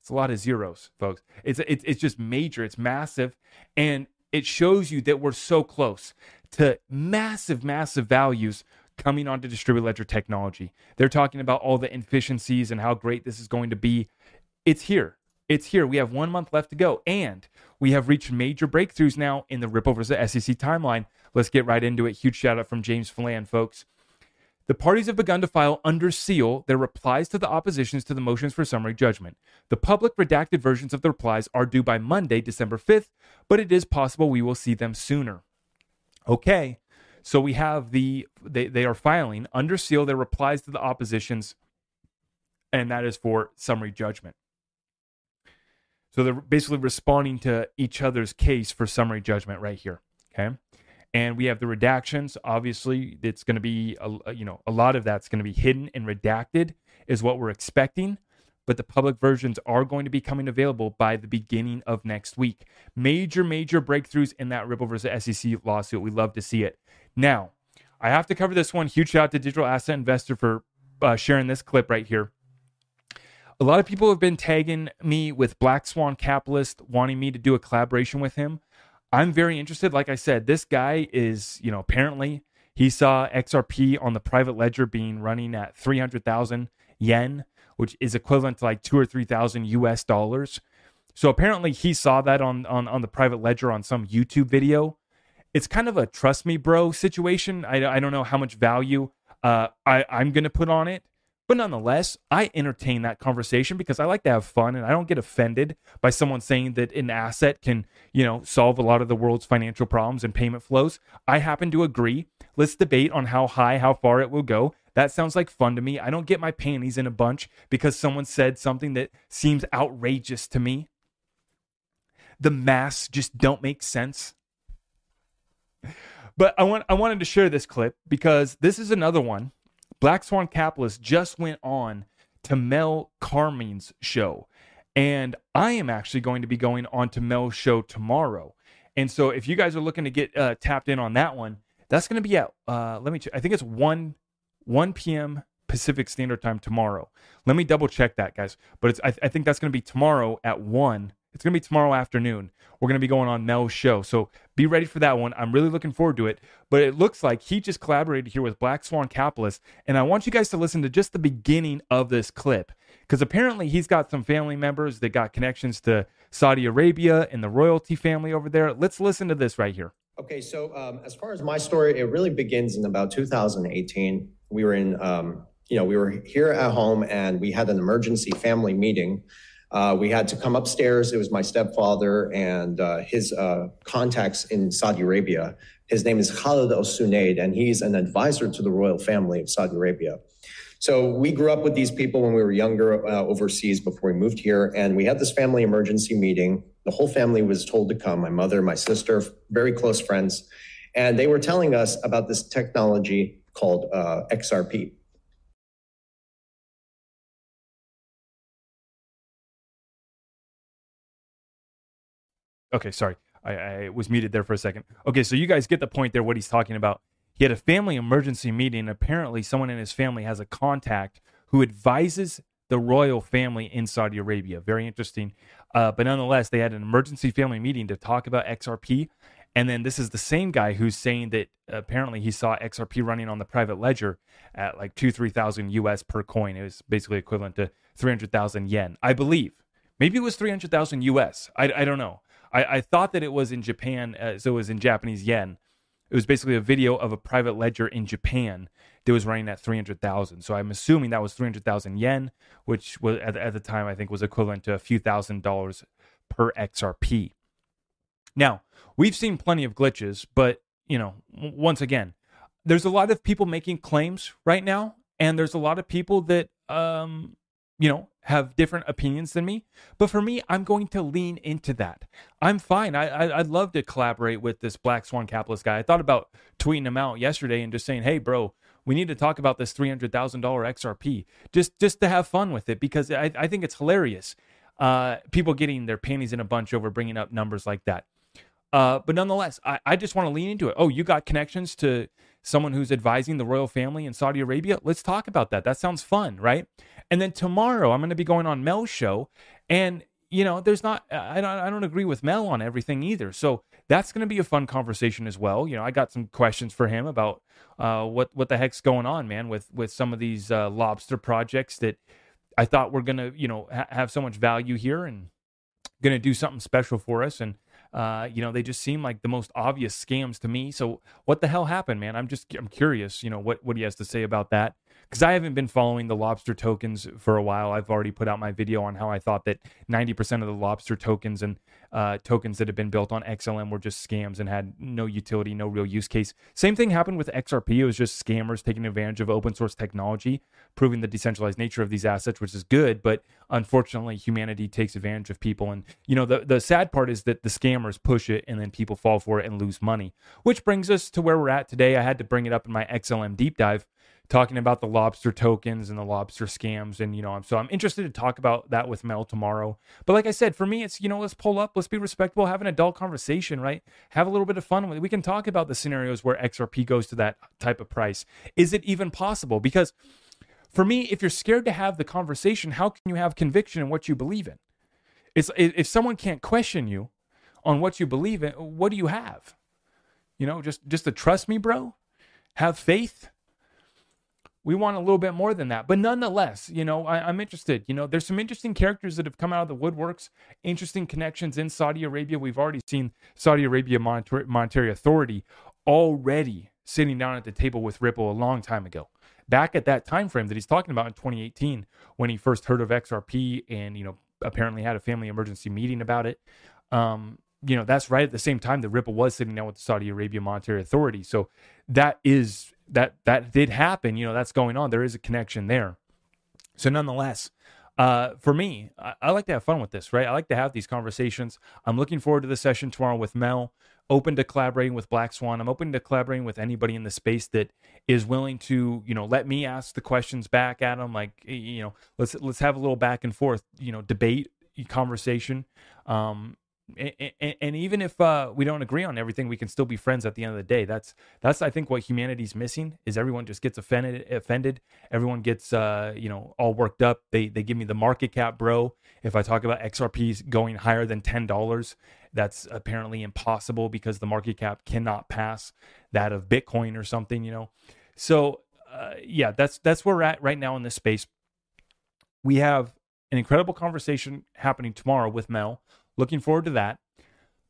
It's a lot of zeros, folks. It's it's just major. It's massive, and it shows you that we're so close to massive, massive values coming onto distributed ledger technology. They're talking about all the efficiencies and how great this is going to be. It's here. It's here. We have one month left to go. And we have reached major breakthroughs now in the Ripple versus the SEC timeline. Let's get right into it. Huge shout out from James Filan, folks. The parties have begun to file under seal their replies to the oppositions to the motions for summary judgment. The public redacted versions of the replies are due by Monday, December 5th, but it is possible we will see them sooner. Okay, so we have the they, they are filing under seal their replies to the oppositions, and that is for summary judgment. So they're basically responding to each other's case for summary judgment right here. Okay. And we have the redactions. Obviously, it's going to be, a, you know, a lot of that's going to be hidden and redacted, is what we're expecting. but the public versions are going to be coming available by the beginning of next week. Major, major breakthroughs in that Ripple versus SEC lawsuit. We love to see it. Now, I have to cover this one. Huge shout out to Digital Asset Investor for uh, sharing this clip right here. A lot of people have been tagging me with Black Swan Capitalist, wanting me to do a collaboration with him. I'm very interested. Like I said, this guy is, you know, apparently he saw XRP on the private ledger being running at 300,000 yen, which is equivalent to like two or 3,000 US dollars. So apparently he saw that on, on, on the private ledger on some YouTube video. It's kind of a trust me, bro situation. I, I don't know how much value uh, I, I'm going to put on it. But nonetheless, I entertain that conversation because I like to have fun and I don't get offended by someone saying that an asset can, you know, solve a lot of the world's financial problems and payment flows. I happen to agree. Let's debate on how high, how far it will go. That sounds like fun to me. I don't get my panties in a bunch because someone said something that seems outrageous to me. The mass just don't make sense. But I want I wanted to share this clip because this is another one Black Swan Capitalist just went on to Mel Carmine's show. And I am actually going to be going on to Mel's show tomorrow. And so if you guys are looking to get uh, tapped in on that one, that's going to be at, uh, let me check. I think it's 1, 1 p.m. Pacific Standard Time tomorrow. Let me double check that, guys. But I, I think that's going to be tomorrow at 1 it's going to be tomorrow afternoon. We're going to be going on Mel's show. So be ready for that one. I'm really looking forward to it. But it looks like he just collaborated here with Black Swan Capitalist. And I want you guys to listen to just the beginning of this clip because apparently he's got some family members that got connections to Saudi Arabia and the royalty family over there. Let's listen to this right here. Okay, so um, as far as my story, it really begins in about 2018. We were in, um, you know, we were here at home and we had an emergency family meeting uh, we had to come upstairs. It was my stepfather and uh, his uh, contacts in Saudi Arabia. His name is Khalid Al Sunaid, and he's an advisor to the royal family of Saudi Arabia. So we grew up with these people when we were younger uh, overseas before we moved here, and we had this family emergency meeting. The whole family was told to come my mother, my sister, very close friends. And they were telling us about this technology called uh, XRP. Okay, sorry. I, I, was muted there for a second. Okay, so you guys get the point there, what he's talking about. He had a family emergency meeting. Apparently, someone in his family has a contact who advises the royal family in Saudi Arabia. Very interesting. Uh, but nonetheless, they had an emergency family meeting to talk about XRP. And then this is the same guy who's saying that apparently he saw XRP running on the private ledger at like two, 3,000 US per coin. It was basically equivalent to 300,000 yen, I believe. Maybe it was 300,000 US. I, I don't know. I, I thought that it was in Japan, uh, so it was in Japanese yen. It was basically a video of a private ledger in Japan that was running at 300,000. So I'm assuming that was 300,000 yen, which was at, at the time I think was equivalent to a few thousand dollars per XRP. Now, we've seen plenty of glitches, but you know, once again, there's a lot of people making claims right now, and there's a lot of people that um, you know, have different opinions than me. But for me, I'm going to lean into that. I'm fine. I, I would love to collaborate with this Black Swan capitalist guy. I thought about tweeting him out yesterday and just saying, "Hey, bro, we need to talk about this three hundred thousand dollar XRP just just to have fun with it because I, I think it's hilarious. Uh, people getting their panties in a bunch over bringing up numbers like that. Uh, but nonetheless, I, I just want to lean into it. Oh, you got connections to someone who's advising the royal family in Saudi Arabia? Let's talk about that. That sounds fun, right? And then tomorrow, I'm going to be going on Mel's show, and you know, there's not. I don't. I don't agree with Mel on everything either. So that's going to be a fun conversation as well. You know, I got some questions for him about uh, what what the heck's going on, man, with with some of these uh, lobster projects that I thought were going to, you know, ha- have so much value here and going to do something special for us. And uh, you know, they just seem like the most obvious scams to me. So what the hell happened, man? I'm just I'm curious, you know, what what he has to say about that because I haven't been following the lobster tokens for a while. I've already put out my video on how I thought that 90% of the lobster tokens and uh, tokens that have been built on XLM were just scams and had no utility, no real use case. Same thing happened with XRP. It was just scammers taking advantage of open source technology, proving the decentralized nature of these assets, which is good. But unfortunately, humanity takes advantage of people. And, you know, the, the sad part is that the scammers push it and then people fall for it and lose money, which brings us to where we're at today. I had to bring it up in my XLM deep dive talking about the lobster tokens and the lobster scams. And, you know, I'm so I'm interested to talk about that with Mel tomorrow. But like I said, for me, it's, you know, let's pull up, let's be respectful, have an adult conversation, right? Have a little bit of fun with it. We can talk about the scenarios where XRP goes to that type of price. Is it even possible? Because for me, if you're scared to have the conversation, how can you have conviction in what you believe in? It's if someone can't question you on what you believe in, what do you have? You know, just just to trust me, bro. Have faith we want a little bit more than that. But nonetheless, you know, I, am interested. You know, there's some interesting characters that have come out of the woodworks, interesting connections in Saudi Arabia. We've already seen Saudi Arabia Monetary, Monetary Authority already sitting down at the table with Ripple a long time ago. Back at that time frame that he's talking about in 2018, when he first heard of XRP and you know apparently had a family emergency meeting about it. Um, you know, that's right at the same time that Ripple was sitting down with the Saudi Arabia Monetary Authority. So that is that that did happen. You know, that's going on. There is a connection there. So nonetheless, uh, for me, I, I, like to have fun with this, right? I like to have these conversations. I'm looking forward to the session tomorrow with Mel. Open to collaborating with Black Swan. I'm open to collaborating with anybody in the space that is willing to, you know, let me ask the questions back at them. Like, you know, let's let's have a little back and forth, you know, debate conversation. Um, and, and, even if uh, we don't agree on everything, we can still be friends at the end of the day. That's that's I think what humanity's missing is everyone just gets offended. Offended. Everyone gets uh, you know all worked up. They they give me the market cap, bro. If I talk about XRPs going higher than ten dollars, that's apparently impossible because the market cap cannot pass that of Bitcoin or something. You know, so uh, yeah, that's that's where we're at right now in this space. We have an incredible conversation happening tomorrow with Mel Looking forward to that.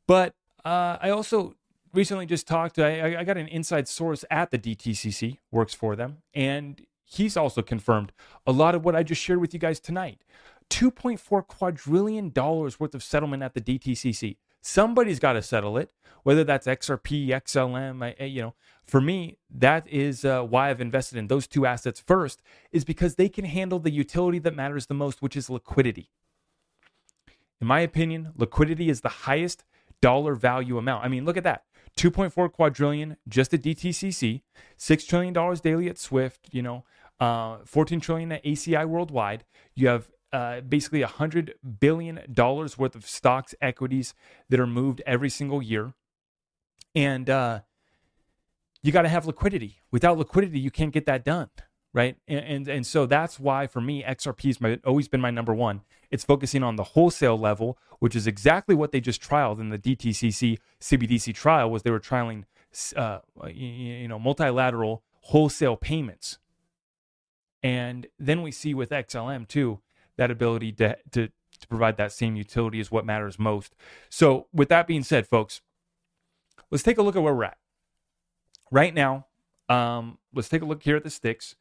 But uh, I also recently just talked. I, I got an inside source at the DTCC, works for them, and he's also confirmed a lot of what I just shared with you guys tonight. $2.4 quadrillion worth of settlement at the DTCC. Somebody's got to settle it, whether that's XRP, XLM. I, you know, for me, that is uh, why I've invested in those two assets first, is because they can handle the utility that matters the most, which is liquidity. In my opinion, liquidity is the highest dollar value amount. I mean, look at that. 2.4 quadrillion just at DTCC, $6 trillion daily at Swift, you know, uh, 14 trillion at ACI worldwide. You have uh, basically $100 billion worth of stocks, equities that are moved every single year. And uh, you got to have liquidity. Without liquidity, you can't get that done right? And, and, and so that's why for me, XRP has always been my number one. It's focusing on the wholesale level, which is exactly what they just trialed in the DTCC CBDC trial. Was they were trialing, uh, you know, multilateral wholesale payments, and then we see with XLM too that ability to to to provide that same utility is what matters most. So, with that being said, folks, let's take a look at where we're at right now. Um, let's take a look here at the sticks.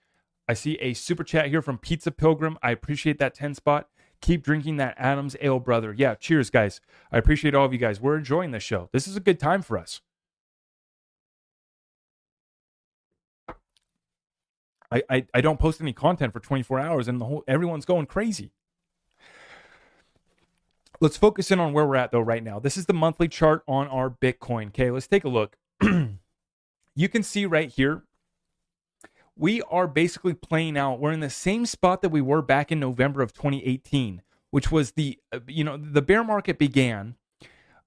I see a super chat here from Pizza Pilgrim. I appreciate that 10 spot. Keep drinking that Adams Ale, brother. Yeah, cheers, guys. I appreciate all of you guys. We're enjoying the show. This is a good time for us. I, I, I don't post any content for 24 hours and the whole everyone's going crazy. Let's focus in on where we're at though right now. This is the monthly chart on our Bitcoin. Okay, let's take a look. [CLEARS THROAT] you can see right here we are basically playing out. We're in the same spot that we were back in November of 2018, which was the, uh, you know, the bear market began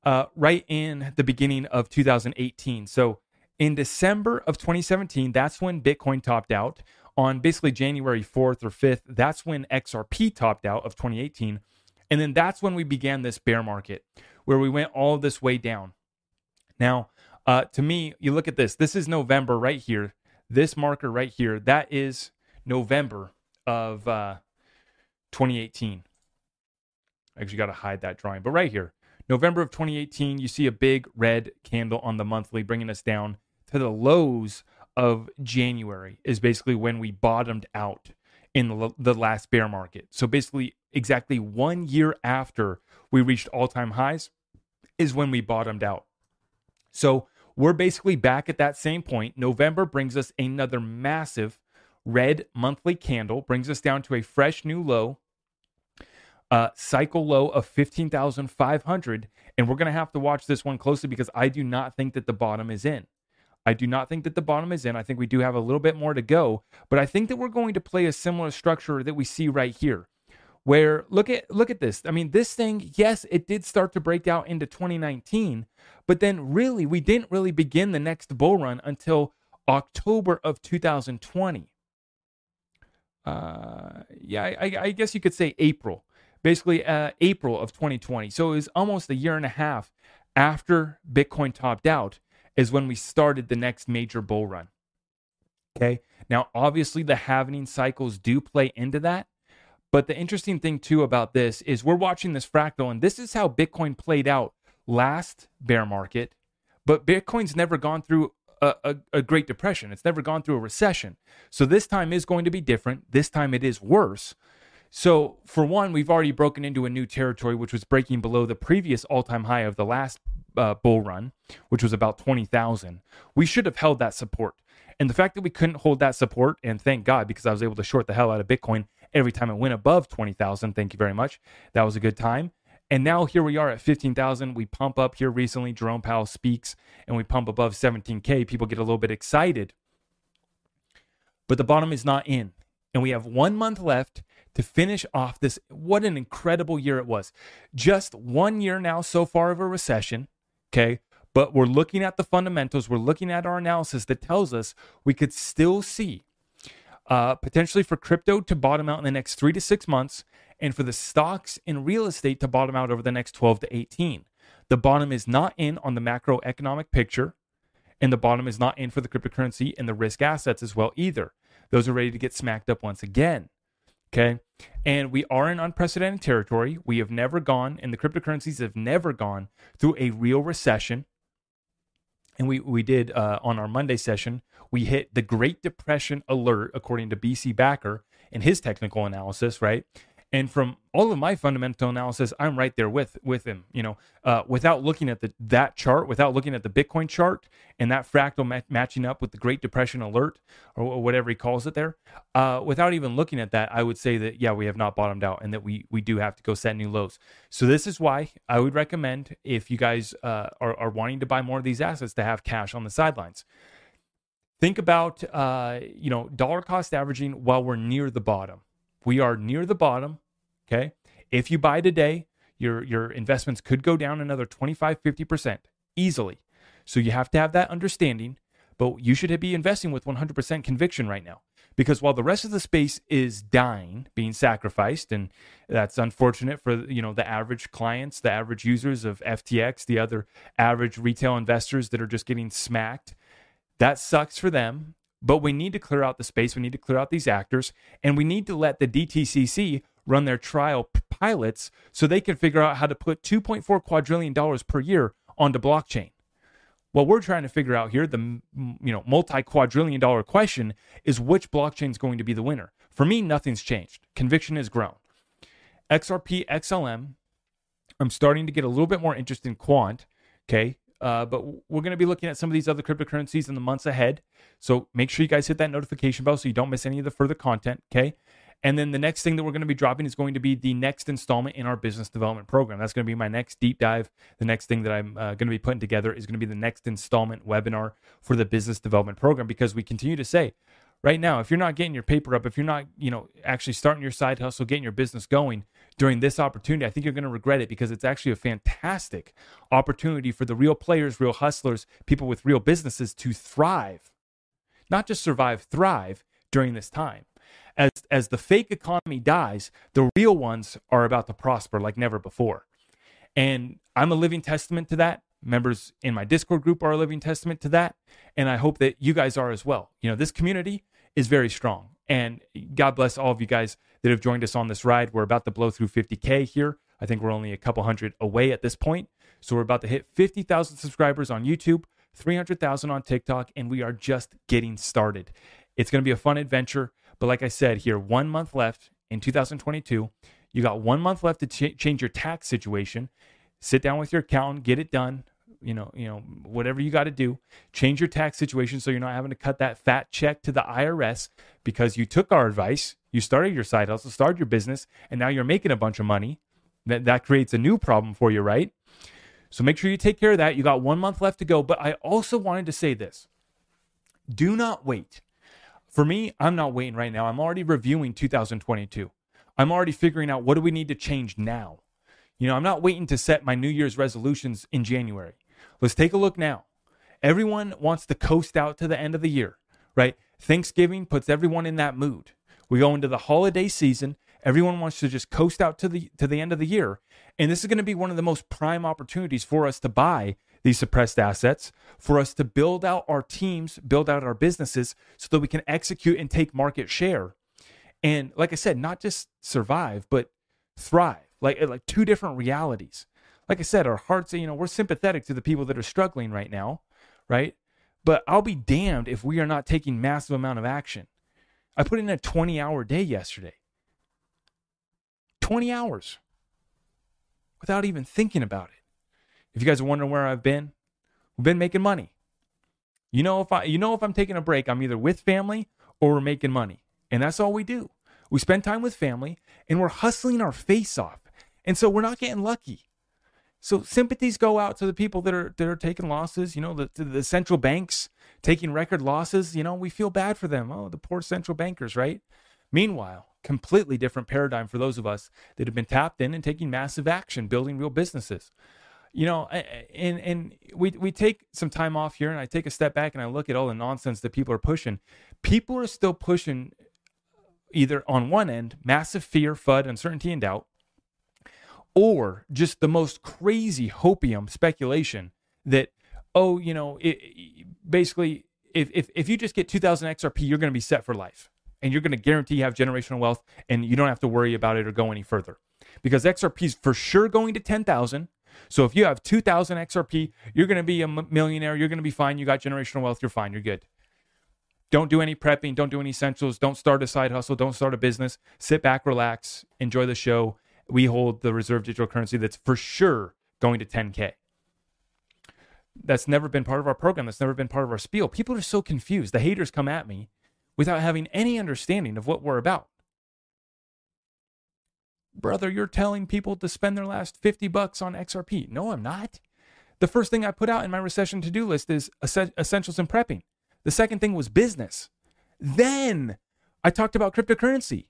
uh, right in the beginning of 2018. So in December of 2017, that's when Bitcoin topped out. On basically January 4th or 5th, that's when XRP topped out of 2018. And then that's when we began this bear market where we went all this way down. Now, uh, to me, you look at this, this is November right here. This marker right here, that is November of uh, 2018. Actually, got to hide that drawing, but right here, November of 2018, you see a big red candle on the monthly, bringing us down to the lows of January, is basically when we bottomed out in the, the last bear market. So basically, exactly one year after we reached all time highs is when we bottomed out. So we're basically back at that same point. November brings us another massive red monthly candle, brings us down to a fresh new low, uh, cycle low of 15,500. And we're going to have to watch this one closely because I do not think that the bottom is in. I do not think that the bottom is in. I think we do have a little bit more to go, but I think that we're going to play a similar structure that we see right here. Where look at look at this. I mean, this thing, yes, it did start to break out into 2019, but then really we didn't really begin the next bull run until October of 2020. Uh, yeah, I, I guess you could say April, basically uh, April of 2020. So it was almost a year and a half after Bitcoin topped out is when we started the next major bull run. Okay. Now, obviously, the halvening cycles do play into that. But the interesting thing, too, about this is we're watching this fractal, and this is how Bitcoin played out last bear market. But Bitcoin's never gone through a, a, a, Great Depression, it's never gone through a recession. So this time is going to be different. This time it is worse. So, for one, we've already broken into a new territory, which was breaking below the previous all time high of the last uh, bull run, which was about 20,000. We should have held that support. And the fact that we couldn't hold that support, and thank God, because I was able to short the hell out of Bitcoin every time it went above 20,000. Thank you very much. That was a good time. And now here we are at 15,000. We pump up here recently. Jerome Powell speaks and we pump above 17K. People get a little bit excited. But the bottom is not in. And we have one month left to finish off this. What an incredible year it was. Just one year now so far of a recession. Okay. But we're looking at the fundamentals. We're looking at our analysis that tells us we could still see uh, potentially for crypto to bottom out in the next three to six months and for the stocks and real estate to bottom out over the next 12 to 18. The bottom is not in on the macroeconomic picture, and the bottom is not in for the cryptocurrency and the risk assets as well either. Those are ready to get smacked up once again. Okay. And we are in unprecedented territory. We have never gone, and the cryptocurrencies have never gone through a real recession. And we, we did uh, on our Monday session, we hit the Great Depression alert, according to BC Backer in his technical analysis, right? And from all of my fundamental analysis, I'm right there with with him. You know, uh, without looking at the that chart, without looking at the Bitcoin chart and that fractal ma- matching up with the Great Depression alert or, whatever he calls it there, uh, without even looking at that, I would say that yeah, we have not bottomed out and that we we do have to go set new lows. So this is why I would recommend if you guys uh, are, are wanting to buy more of these assets to have cash on the sidelines. Think about uh, you know dollar cost averaging while we're near the bottom we are near the bottom. Okay. If you buy today, your, your investments could go down another 25, 50% easily. So you have to have that understanding, but you should be investing with 100% conviction right now. Because while the rest of the space is dying, being sacrificed, and that's unfortunate for you know the average clients, the average users of FTX, the other average retail investors that are just getting smacked, that sucks for them. But we need to clear out the space. We need to clear out these actors, and we need to let the DTCC run their trial p- pilots so they can figure out how to put 2.4 quadrillion dollars per year onto blockchain. What we're trying to figure out here, the you know multi quadrillion dollar question, is which blockchain is going to be the winner. For me, nothing's changed. Conviction has grown. XRP, XLM. I'm starting to get a little bit more interest in quant. Okay, uh, but we're going to be looking at some of these other cryptocurrencies in the months ahead. So make sure you guys hit that notification bell so you don't miss any of the further content. Okay. And then the next thing that we're going to be dropping is going to be the next installment in our business development program. That's going to be my next deep dive. The next thing that I'm uh, going to be putting together is going to be the next installment webinar for the business development program because we continue to say right now, if you're not getting your paper up, if you're not, you know, actually starting your side hustle, getting your business going during this opportunity, I think you're going to regret it because it's actually a fantastic opportunity for the real players, real hustlers, people with real businesses to thrive, not just survive, thrive during this time. As as the fake economy dies, the real ones are about to prosper like never before. And I'm a living testament to that members in my Discord group are a living testament to that. And I hope that you guys are as well. You know, this community is very strong. And God bless all of you guys that have joined us on this ride. We're about to blow through 50K here. I think we're only a couple hundred away at this point. So we're about to hit 50,000 subscribers on YouTube, 300,000 on TikTok, and we are just getting started. It's going to be a fun adventure. But like I said, here, one month left in 2022. You got one month left to ch- change your tax situation. Sit down with your accountant, get it done you know, you know, whatever you got to do, change your tax situation so you're not having to cut that fat check to the IRS because you took our advice, you started your side hustle, started your business, and now you're making a bunch of money. That that creates a new problem for you, right? So make sure you take care of that. You got one month left to go. But I also wanted to say this. Do not wait. For me, I'm not waiting right now. I'm already reviewing 2022. I'm already figuring out what do we need to change now. You know, I'm not waiting to set my New Year's resolutions in January. Let's take a look now. Everyone wants to coast out to the end of the year, right? Thanksgiving puts everyone in that mood. We go into the holiday season. Everyone wants to just coast out to the to the end of the year. And this is going to be one of the most prime opportunities for us to buy these suppressed assets, for us to build out our teams, build out our businesses so that we can execute and take market share. And like I said, not just survive, but thrive. Like eh, like two different realities. Like I said, our hearts, you know, we're sympathetic to the people that are struggling right now, right? But I'll be damned if we are not taking massive amount of action. I put in a 20 hour day yesterday. 20 hours without even thinking about it. If you guys are wondering where I've been, we've been making money. You know if I you know if I'm taking a break, I'm either with family or we're making money. And that's all we do. We spend time with family and we're hustling our face off. And so we're not getting lucky. So sympathies go out to the people that are that are taking losses, you know, the the central banks taking record losses, you know, we feel bad for them. Oh, the poor central bankers, right? Meanwhile, completely different paradigm for those of us that have been tapped in and taking massive action, building real businesses. You know, and and we we take some time off here, and I take a step back and I look at all the nonsense that people are pushing. People are still pushing uh, either on one end massive fear, FUD, uncertainty, and doubt, or just the most crazy hopium speculation that oh, you know, it, basically if, if if you just get 2000 XRP, you're going to be set for life and you're going to guarantee you have generational wealth and you don't have to worry about it or go any further because XRP is for sure going to 10,000. So if you have 2,000 XRP, you're going to be a millionaire. You're going to be fine. You got generational wealth. You're fine. You're good. Don't do any prepping. Don't do any essentials. Don't start a side hustle. Don't start a business. Sit back, relax, enjoy the show. We hold the reserve digital currency that's for sure going to 10K. That's never been part of our program. That's never been part of our spiel. People are so confused. The haters come at me without having any understanding of what we're about. Brother, you're telling people to spend their last 50 bucks on XRP. No, I'm not. The first thing I put out in my recession to do list is essentials and prepping. The second thing was business. Then I talked about cryptocurrency.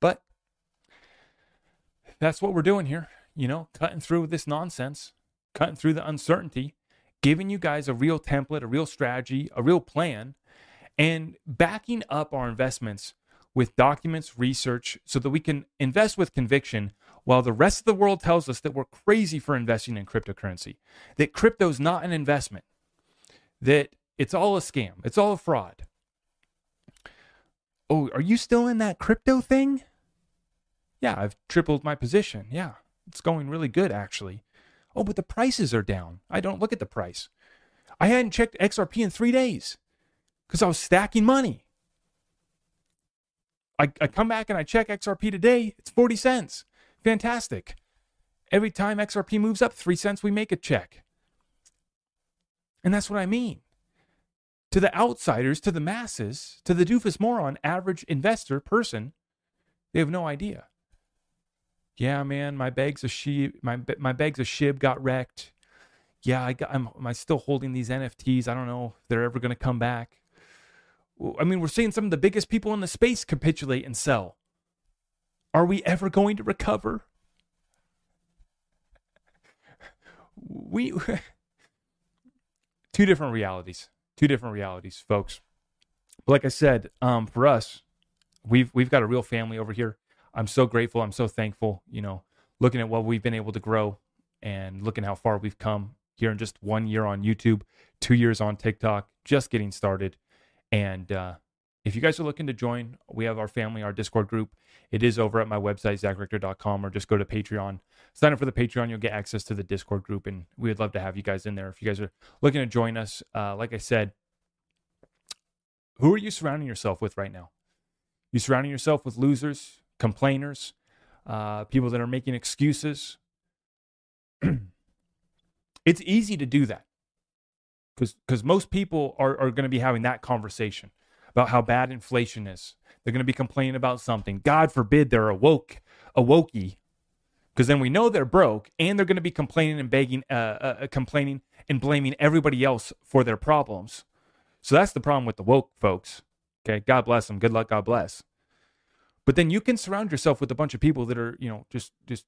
But that's what we're doing here, you know, cutting through this nonsense, cutting through the uncertainty, giving you guys a real template, a real strategy, a real plan, and backing up our investments with documents, research, so that we can invest with conviction while the rest of the world tells us that we're crazy for investing in cryptocurrency, that crypto's not an investment, that it's all a scam, it's all a fraud. Oh, are you still in that crypto thing? Yeah, I've tripled my position. Yeah, it's going really good actually. Oh, but the prices are down. I don't look at the price. I hadn't checked XRP in three days because I was stacking money. I, I come back and I check XRP today, it's 40 cents. Fantastic. Every time XRP moves up three cents, we make a check. And that's what I mean. To the outsiders, to the masses, to the doofus moron, average investor person, they have no idea yeah, man, my bags of shib, my my bags of shib got wrecked. Yeah, I got, I'm, am I still holding these NFTs? I don't know if they're ever going to come back. I mean, we're seeing some of the biggest people in the space capitulate and sell. Are we ever going to recover? We [LAUGHS] two different realities. Two different realities, folks. But like I said, um, for us, we've we've got a real family over here. I'm so grateful. I'm so thankful, you know, looking at what we've been able to grow and looking how far we've come here in just one year on YouTube, two years on TikTok, just getting started. And uh, if you guys are looking to join, we have our family, our Discord group. It is over at my website, zachrector.com, or just go to Patreon. Sign up for the Patreon. You'll get access to the Discord group. And we would love to have you guys in there. If you guys are looking to join us, uh, like I said, who are you surrounding yourself with right now? You surrounding yourself with losers, complainers, uh, people that are making excuses. [CLEARS THROAT] it's easy to do that because most people are, are going to be having that conversation about how bad inflation is. They're going to be complaining about something. God forbid they're awoke, awokey, because then we know they're broke, and they're going to be complaining and begging, uh, uh, uh, complaining and blaming everybody else for their problems. So that's the problem with the woke folks. Okay, God bless them. Good luck, God bless. But then you can surround yourself with a bunch of people that are, you know, just just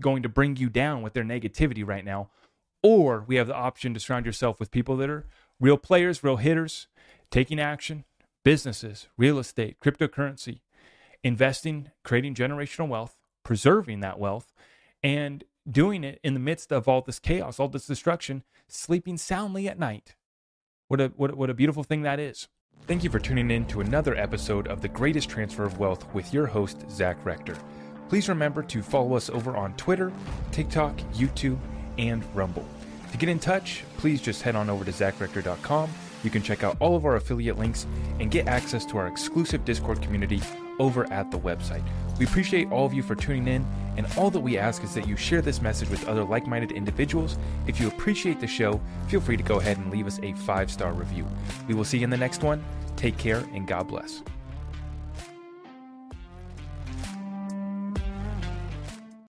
going to bring you down with their negativity right now. Or we have the option to surround yourself with people that are real players, real hitters, taking action, businesses, real estate, cryptocurrency, investing, creating generational wealth, preserving that wealth, and doing it in the midst of all this chaos, all this destruction, sleeping soundly at night. What a, what, what a beautiful thing that is. Thank you for tuning in to another episode of The Greatest Transfer of Wealth with your host, Zach Rector. Please remember to follow us over on Twitter, TikTok, YouTube, and Rumble. To get in touch, please just head on over to zachrector.com. You can check out all of our affiliate links and get access to our exclusive Discord community over at the website. We appreciate all of you for tuning in, and all that we ask is that you share this message with other like minded individuals. If you appreciate the show, feel free to go ahead and leave us a five star review. We will see you in the next one. Take care, and God bless.